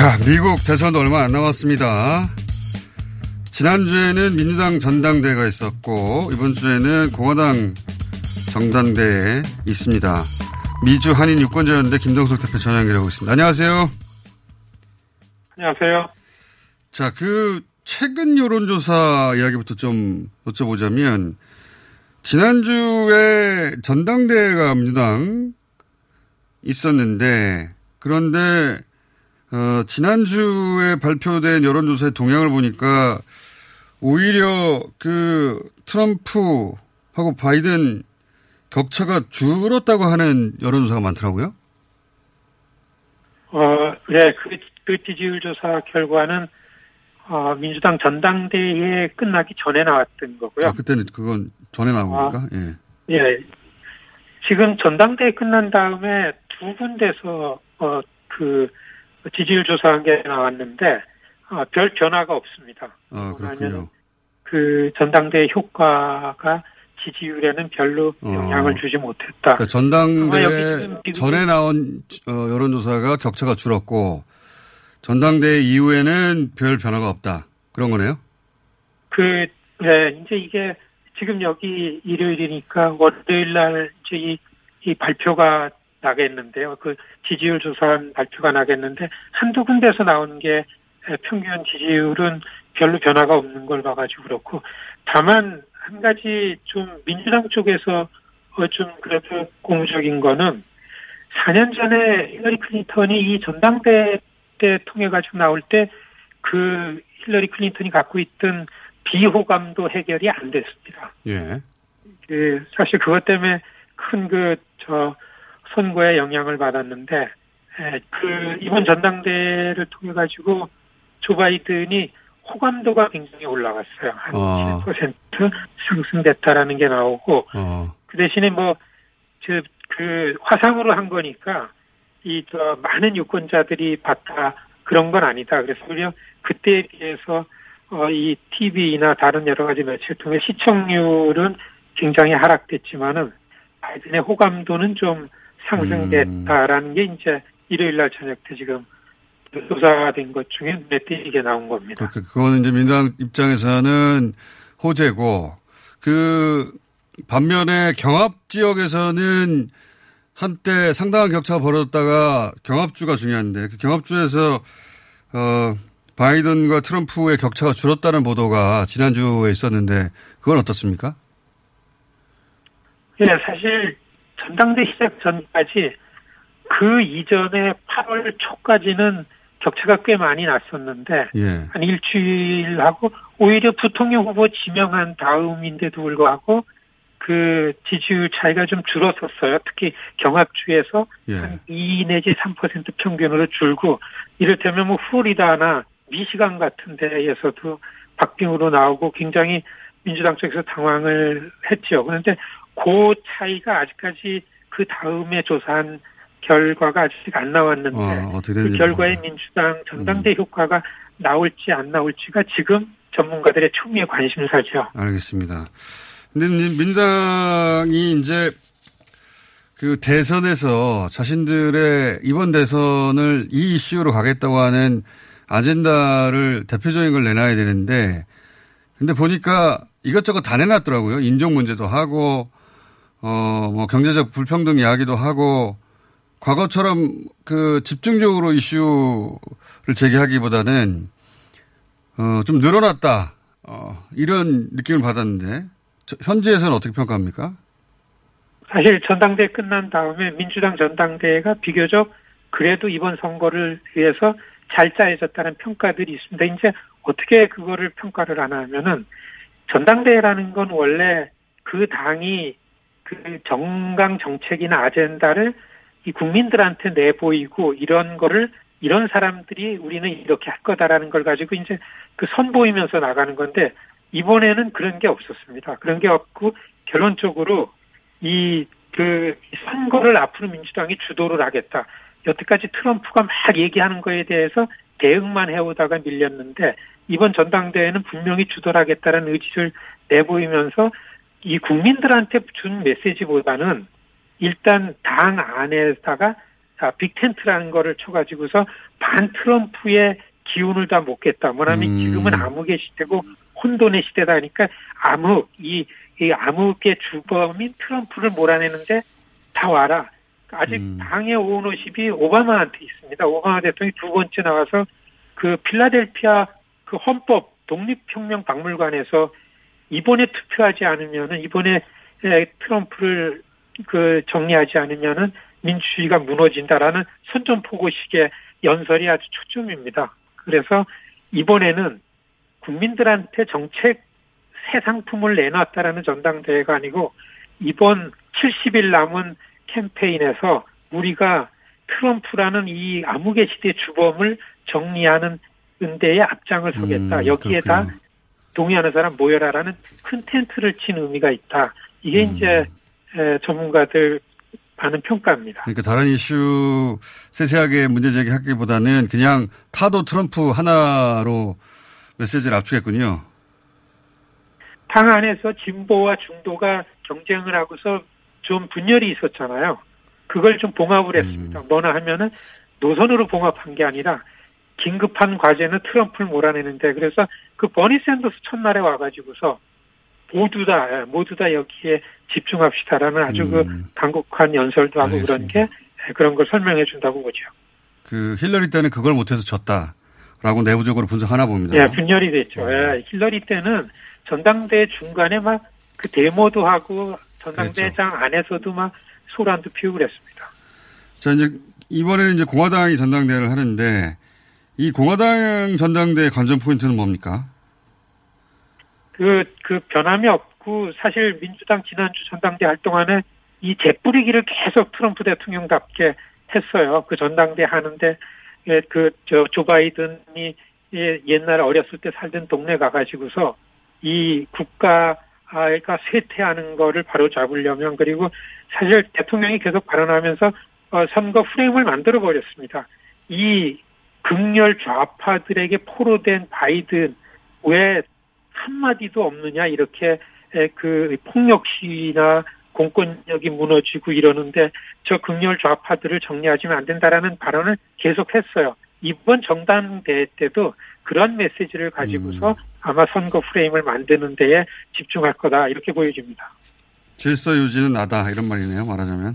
자, 미국 대선도 얼마 안 남았습니다. 지난주에는 민주당 전당대회가 있었고, 이번 주에는 공화당 정당대회 있습니다. 미주 한인 유권자연대 김동석 대표 전화 연결하고 있습니다. 안녕하세요. 안녕하세요. 자, 그 최근 여론조사 이야기부터 좀 여쭤보자면 지난주에 전당대회가 민주당 있었는데 그런데 어, 지난주에 발표된 여론조사의 동향을 보니까 오히려 그 트럼프하고 바이든 격차가 줄었다고 하는 여론조사가 많더라고요. 어, 네, 그, 그 지지율 조사 결과는 어, 민주당 전당대회 끝나기 전에 나왔던 거고요. 아, 그때는 그건 전에 나온 아. 겁니까? 예. 예. 지금 전당대회 끝난 다음에 두 군데서 어, 그 지지율 조사한 게 나왔는데 어, 별 변화가 없습니다. 아, 그렇군요. 그 전당대회 효과가 지지율에는 별로 영향을 어. 주지 못했다. 그러니까 전당대회 미국은- 전에 나온 어, 여론조사가 격차가 줄었고 전당대회 이후에는 별 변화가 없다. 그런 거네요. 그, 네, 이제 이게 지금 여기 일요일이니까 월요일 날 이제 이, 이 발표가 나겠는데요. 그 지지율 조사한 발표가 나겠는데 한두 군데서 나오는 게 에, 평균 지지율은 별로 변화가 없는 걸 봐가지고 그렇고 다만 한 가지 좀 민주당 쪽에서 어, 좀 그래도 고무적인 거는 4년 전에 힐러리 클린턴이 이 전당대 때 통해 가지고 나올 때 그 힐러리 클린턴이 갖고 있던 비호감도 해결이 안 됐습니다. 예. 그 사실 그것 때문에 큰 그 저 선거에 영향을 받았는데 에, 그 이번 전당대회를 통해 가지고 조 바이든이 호감도가 굉장히 올라갔어요. 한 어. 7% 상승됐다라는 게 나오고 어. 그 대신에 뭐, 저, 그, 화상으로 한 거니까, 이, 저, 많은 유권자들이 봤다, 그런 건 아니다. 그래서 오히려 그때에 비해서, 어, 이 TV나 다른 여러 가지 매체를 통해 시청률은 굉장히 하락됐지만은, 바이든의 호감도는 좀 상승됐다라는 게 이제 일요일 날 저녁 때 지금 조사된 것 중에 눈에 띄게 나온 겁니다. 그러니까 그거는 이제 민주당 입장에서는 호재고 그 반면에 경합 지역에서는 한때 상당한 격차가 벌어졌다가 경합주가 중요한데 그 경합주에서 어 바이든과 트럼프의 격차가 줄었다는 보도가 지난주에 있었는데 그건 어떻습니까? 예, 사실 전당대 시작 전까지 그 이전에 8월 초까지는 격차가 꽤 많이 났었는데 예. 한 일주일하고 오히려 부통령 후보 지명한 다음인데도 불구하고 그 지지율 차이가 좀 줄었었어요. 특히 경합주에서 예. 2 내지 3% 평균으로 줄고 이를테면 뭐 플로리다나 미시간 같은 데에서도 박빙으로 나오고 굉장히 민주당 쪽에서 당황을 했죠. 그런데 그 차이가 아직까지 그 다음에 조사한 결과가 아직 안 나왔는데 어, 어떻게 그 결과에 민주당 전당대 효과가 나올지 안 나올지가 지금 전문가들의 초미의 관심사죠. 알겠습니다. 근데 민- 민주당이 이제 그 대선에서 자신들의 이번 대선을 이 이슈로 가겠다고 하는 아젠다를 대표적인 걸 내놔야 되는데 근데 보니까 이것저것 다 내놨더라고요. 인종 문제도 하고 어 뭐 경제적 불평등 이야기도 하고 과거처럼 그 집중적으로 이슈를 제기하기보다는 어 좀 늘어났다. 어 이런 느낌을 받았는데 저- 현지에서는 어떻게 평가합니까? 사실 전당대회 끝난 다음에 민주당 전당대회가 비교적 그래도 이번 선거를 위해서 잘 짜여졌다는 평가들이 있습니다. 이제 어떻게 그거를 평가를 하냐면은 전당대회라는 건 원래 그 당이 그 정강 정책이나 아젠다를 이 국민들한테 내보이고 이런 거를 이런 사람들이 우리는 이렇게 할 거다라는 걸 가지고 이제 그 선보이면서 나가는 건데 이번에는 그런 게 없었습니다. 그런 게 없고 결론적으로 이 그 선거를 앞으로 민주당이 주도를 하겠다. 여태까지 트럼프가 막 얘기하는 거에 대해서 대응만 해오다가 밀렸는데 이번 전당대회는 분명히 주도를 하겠다는 의지를 내보이면서 이 국민들한테 준 메시지보다는 일단 당 안에다가 아, 빅텐트라는 거를 쳐가지고서 반 트럼프의 기운을 다 먹겠다. 뭐냐면 음. 지금은 암흑의 시대고 혼돈의 시대다 하니까 암흑, 이, 이 암흑의 주범인 트럼프를 몰아내는데 다 와라. 아직 당의 오너십이 오바마한테 있습니다. 오바마 대통령이 두 번째 나와서 그 필라델피아 그 헌법 독립혁명 박물관에서 이번에 투표하지 않으면은 이번에 에, 트럼프를 그 정리하지 않으면은 민주주의가 무너진다라는 선전포고식의 연설이 아주 초점입니다. 그래서 이번에는 국민들한테 정책 새 상품을 내놨다라는 전당대회가 아니고 이번 70일 남은 캠페인에서 우리가 트럼프라는 이 암흑의 시대 주범을 정리하는 은대에 앞장을 서겠다. 음, 여기에다 그렇군요. 동의하는 사람 모여라라는 큰 텐트를 친 의미가 있다. 이게 음. 이제 에, 전문가들 많은 평가입니다. 그러니까 다른 이슈 세세하게 문제 제기하기보다는 그냥 타도 트럼프 하나로 메시지를 압축했군요. 당 안에서 진보와 중도가 경쟁을 하고서 좀 분열이 있었잖아요. 그걸 좀 봉합을 했습니다. 뭐나 하면은 노선으로 봉합한 게 아니라 긴급한 과제는 트럼프를 몰아내는데 그래서 그 버니 샌더스 첫날에 와가지고서 모두 다 예, 모두 다 여기에 집중합시다라는 아주 그 강국한 연설도 하고 그런 게 예, 그런 걸 설명해 준다고 보죠. 그 힐러리 때는 그걸 못해서 졌다라고 내부적으로 분석하나 봅니다. 예, 분열이 됐죠. 예, 힐러리 때는 전당대회 중간에 막 그 데모도 하고 전당대회장 안에서도 막 소란도 피우고 그랬습니다. 자, 이제 이번에는 이제 공화당이 전당대회를 하는데 이 공화당 전당대회 관전 포인트는 뭡니까? 그, 그 변함이 없고 사실 민주당 지난주 전당대 활동안에 이 재뿌리기를 계속 트럼프 대통령답게 했어요. 그 전당대 하는데 예, 그저 조 바이든이 예, 옛날 어렸을 때 살던 동네 가가지고서 이 국가가 쇠퇴하는 거를 바로 잡으려면 그리고 사실 대통령이 계속 발언하면서 어, 선거 프레임을 만들어 버렸습니다. 이 극렬 좌파들에게 포로된 바이든 왜 한마디도 없느냐 이렇게 에, 그 폭력 시위나 공권력이 무너지고 이러는데 저 극렬 좌파들을 정리하지면 안 된다라는 발언을 계속했어요. 이번 정당대회 때도 그런 메시지를 가지고서 아마 선거 프레임을 만드는 데에 집중할 거다 이렇게 보여집니다. 질서 유지는 나다 이런 말이네요. 말하자면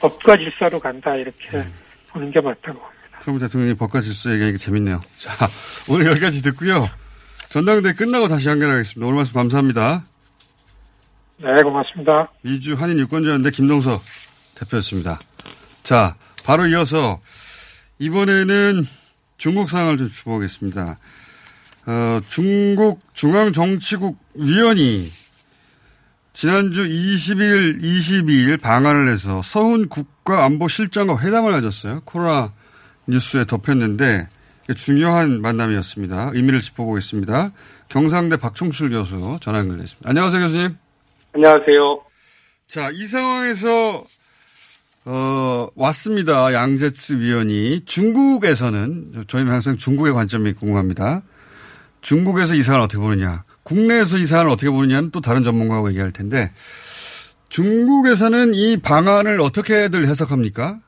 법과 질서로 간다 이렇게 보는 게 맞다고. 트럼프 대통령이 법과 질서 얘기하니까 재밌네요. 자 오늘 여기까지 듣고요. 전당대회 끝나고 다시 연결하겠습니다. 오늘 말씀 감사합니다. 네, 고맙습니다. 미주 한인 유권자연대 김동석 대표였습니다. 자, 바로 이어서 이번에는 중국 상황을 좀 짚어보겠습니다. 어, 중국 중앙정치국 위원이 지난주 20일, 22일 방한을 해서 서훈 국가안보실장과 회담을 가졌어요. 코로나 뉴스에 덮였는데 중요한 만남이었습니다. 의미를 짚어보겠습니다. 경상대 박총출 교수 전화 연결됐습니다. 안녕하세요, 교수님. 안녕하세요. 자, 이 상황에서 어, 왔습니다. 양재츠 위원이 중국에서는 저희는 항상 중국의 관점이 궁금합니다. 중국에서 이 사안을 어떻게 보느냐, 국내에서 이 사안을 어떻게 보느냐는 또 다른 전문가하고 얘기할 텐데 중국에서는 이 방안을 어떻게들 해석합니까?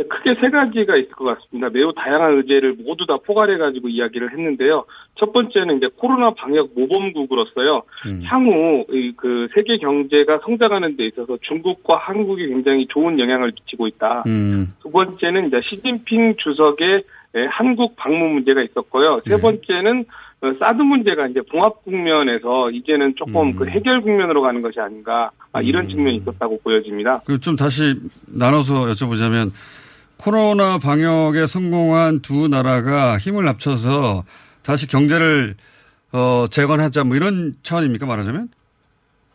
네, 크게 세 가지가 있을 것 같습니다. 매우 다양한 의제를 모두 다 포괄해 가지고 이야기를 했는데요. 첫 번째는 이제 코로나 방역 모범국으로서요. 향후 이그 세계 경제가 성장하는 데 있어서 중국과 한국이 굉장히 좋은 영향을 미치고 있다. 음. 두 번째는 이제 시진핑 주석의 예, 한국 방문 문제가 있었고요. 세 번째는 어, 사드 문제가 이제 봉합 국면에서 이제는 조금 그 해결 국면으로 가는 것이 아닌가 아, 이런 측면이 있었다고 보여집니다. 그 좀 다시 나눠서 여쭤보자면 코로나 방역에 성공한 두 나라가 힘을 합쳐서 다시 경제를 어, 재건하자 뭐 이런 차원입니까 말하자면?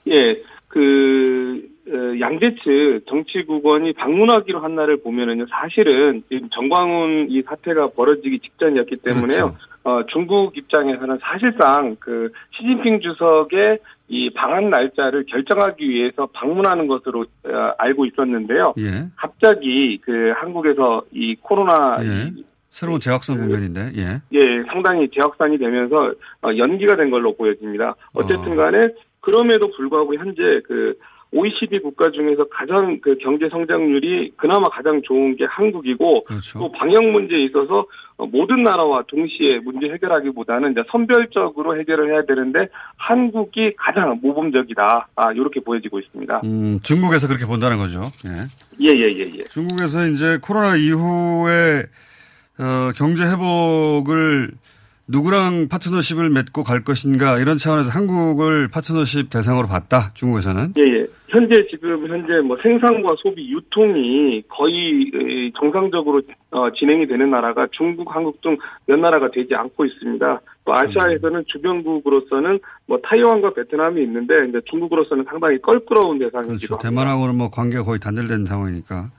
예, 그 어, 양재츠 정치국원이 방문하기로 한 날을 보면은요, 사실은 지금 정광훈 이 사태가 벌어지기 직전이었기 때문에요. 어, 중국 입장에서는 사실상 그 시진핑 주석의 이 방한 날짜를 결정하기 위해서 방문하는 것으로 어, 알고 있었는데요. 예. 갑자기 그 한국에서 이 코로나 예. 새로운 재확산 국면인데, 예. 예, 상당히 재확산이 되면서 어, 연기가 된 걸로 보여집니다. 어쨌든 간에 그럼에도 불구하고 현재 그 OECD 국가 중에서 가장 그 경제 성장률이 그나마 가장 좋은 게 한국이고 또 방역 문제에 있어서 어, 모든 나라와 동시에 문제 해결하기보다는 이제 선별적으로 해결을 해야 되는데 한국이 가장 모범적이다. 아, 이렇게 보여지고 있습니다. 음, 중국에서 그렇게 본다는 거죠. 예. 예, 예, 예, 예. 중국에서 이제 코로나 이후에 어, 경제 회복을 누구랑 파트너십을 맺고 갈 것인가 이런 차원에서 한국을 파트너십 대상으로 봤다. 중국에서는. 예, 예. 현재 지금 현재 뭐 생산과 소비 유통이 거의 에, 정상적으로 어, 진행이 되는 나라가 중국, 한국 등 몇 나라가 되지 않고 있습니다. 또 아시아에서는 주변국으로서는 뭐 타이완과 베트남이 있는데 이제 중국으로서는 상당히 껄끄러운 대상이기도 그렇죠. 대만하고는 뭐 관계가 거의 단절된 상황이니까.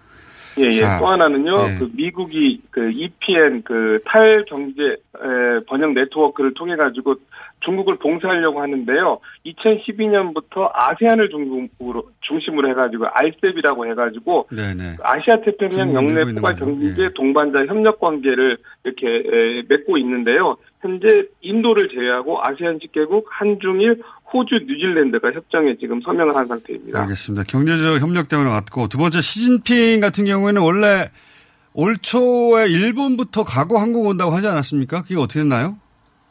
예, 예. 자, 또 하나는요, 예. 그 미국이 그 EPN 그 탈경제 에, 번역 네트워크를 통해 가지고 중국을 봉쇄하려고 하는데요. 2012년부터 아세안을 중국으로 중심으로 해가지고 알셉이라고 해가지고 네네. 아시아 태평양 영내 포괄 거죠. 예. 경제 동반자 협력 관계를 이렇게 에, 맺고 있는데요. 현재 인도를 제외하고 아세안 10개국, 한중일, 호주, 뉴질랜드가 협정에 지금 서명을 한 상태입니다. 알겠습니다. 경제적 협력 때문에 왔고 두 번째 시진핑 같은 경우에는 원래 올 초에 일본부터 가고 한국 온다고 하지 않았습니까? 그게 어떻게 됐나요?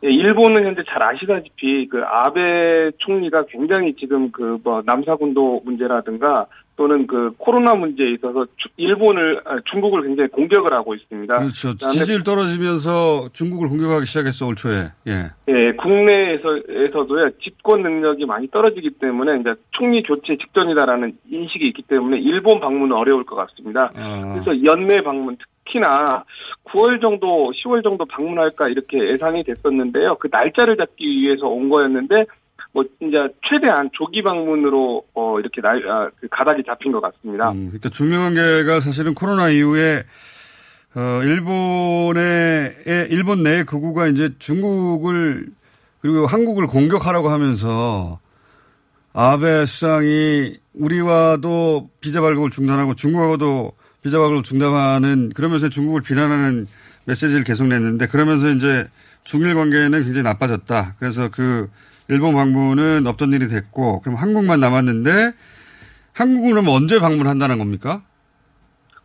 예, 일본은 현재 잘 아시다시피 그 아베 총리가 굉장히 지금 그 뭐 남사군도 문제라든가 또는 그 코로나 문제에 있어서 주- 일본을 아, 중국을 굉장히 공격을 하고 있습니다. 그렇죠. 지지율 떨어지면서 중국을 공격하기 시작했어 올 초에. 예. 예, 국내에서에서도요 집권 능력이 많이 떨어지기 때문에 이제 총리 교체 직전이다라는 인식이 있기 때문에 일본 방문은 어려울 것 같습니다. 아. 그래서 연내 방문 특 히나 9월 정도, 10월 정도 방문할까 이렇게 예상이 됐었는데요. 그 날짜를 잡기 위해서 온 거였는데 뭐 이제 최대한 조기 방문으로 어 이렇게 날 아, 그 가닥이 잡힌 것 같습니다. 음, 그러니까 중요한 게가 사실은 코로나 이후에 어, 일본의 의- 일본 내 극우가 이제 중국을 그리고 한국을 공격하라고 하면서 아베 수상이 우리와도 비자 발급을 중단하고 중국하고도 비자 발급을 중단하는 그러면서 중국을 비난하는 메시지를 계속 냈는데 그러면서 이제 중일 관계는 굉장히 나빠졌다. 그래서 그 일본 방문은 없던 일이 됐고 그럼 한국만 남았는데 한국은 언제 방문한다는 겁니까?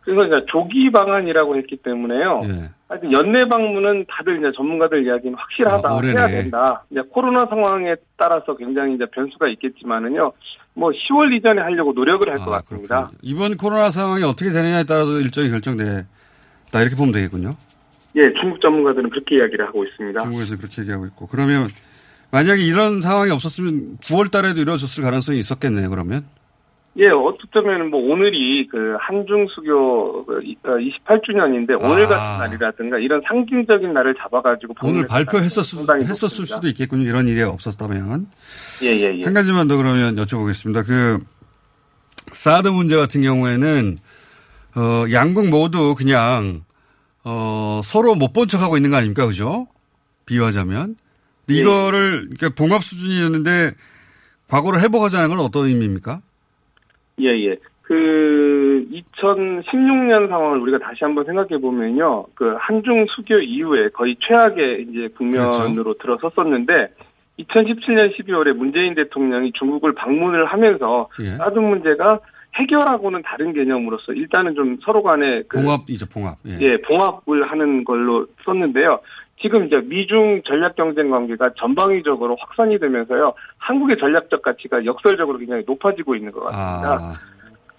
그래서 이제 조기 방안이라고 했기 때문에요. 예. 하여튼 연내 방문은 다들 이제 전문가들 이야기는 확실하다 아. 해야 된다. 이제 코로나 상황에 따라서 굉장히 이제 변수가 있겠지만은요. 뭐 10월 이전에 하려고 노력을 할것 같습니다. 이번 코로나 상황이 어떻게 되느냐에 따라서 일정이 결정돼. 다 이렇게 보면 되겠군요. 예, 중국 전문가들은 그렇게 이야기를 하고 있습니다. 중국에서 그렇게 얘기하고 있고. 그러면 만약에 이런 상황이 없었으면 9월 달에도 이루어졌을 가능성이 있었겠네요, 그러면. 예, 어쩌면 뭐 오늘이 그 한중 수교 28주년인데 오늘 아. 같은 날이라든가 이런 상징적인 날을 잡아가지고 오늘 발표했었을 했었을. 수도 있겠군요. 이런 일이 없었다면. 예, 예, 예. 한 가지만 더 그러면 여쭤보겠습니다. 그 사드 문제 같은 경우에는 어 양국 모두 그냥 어 서로 못 본 척하고 있는 거 아닙니까? 그죠? 비유하자면. 예. 이거를 그러니까 봉합 수준이었는데 과거로 회복하자는 건 어떤 의미입니까? 예, 예. 그 2016년 상황을 우리가 다시 한번 생각해 보면요. 그 한중 수교 이후에 거의 최악의 이제 국면으로 들어섰었는데 2017년 12월에 문재인 대통령이 중국을 방문을 하면서 예. 사드 문제가 해결하고는 다른 개념으로서 일단은 좀 서로 간에 그 봉합이죠, 봉합. 예. 예, 봉합을 하는 걸로 썼는데요. 지금 이제 미중 전략 경쟁 관계가 전방위적으로 확산이 되면서요. 한국의 전략적 가치가 역설적으로 굉장히 높아지고 있는 것 같습니다. 아,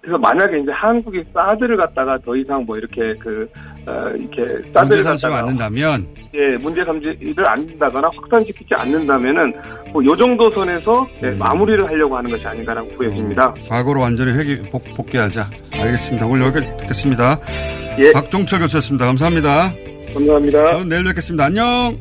그래서 만약에 이제 한국이 사드를 갖다가 더 이상 뭐 이렇게 그, 어, 이렇게 사드를 삼지 갖다가 않는다면 예, 문제 삼지를 않는다거나 확산시키지 않는다면은 뭐요 정도 선에서 예, 음. 마무리를 하려고 하는 것이 아닌가라고 보여집니다. 과거로 완전히 회귀, 복, 복귀하자. 알겠습니다. 오늘 여기까지 듣겠습니다. 예. 박종철 교수였습니다. 감사합니다. 감사합니다. 저는 내일 뵙겠습니다. 안녕!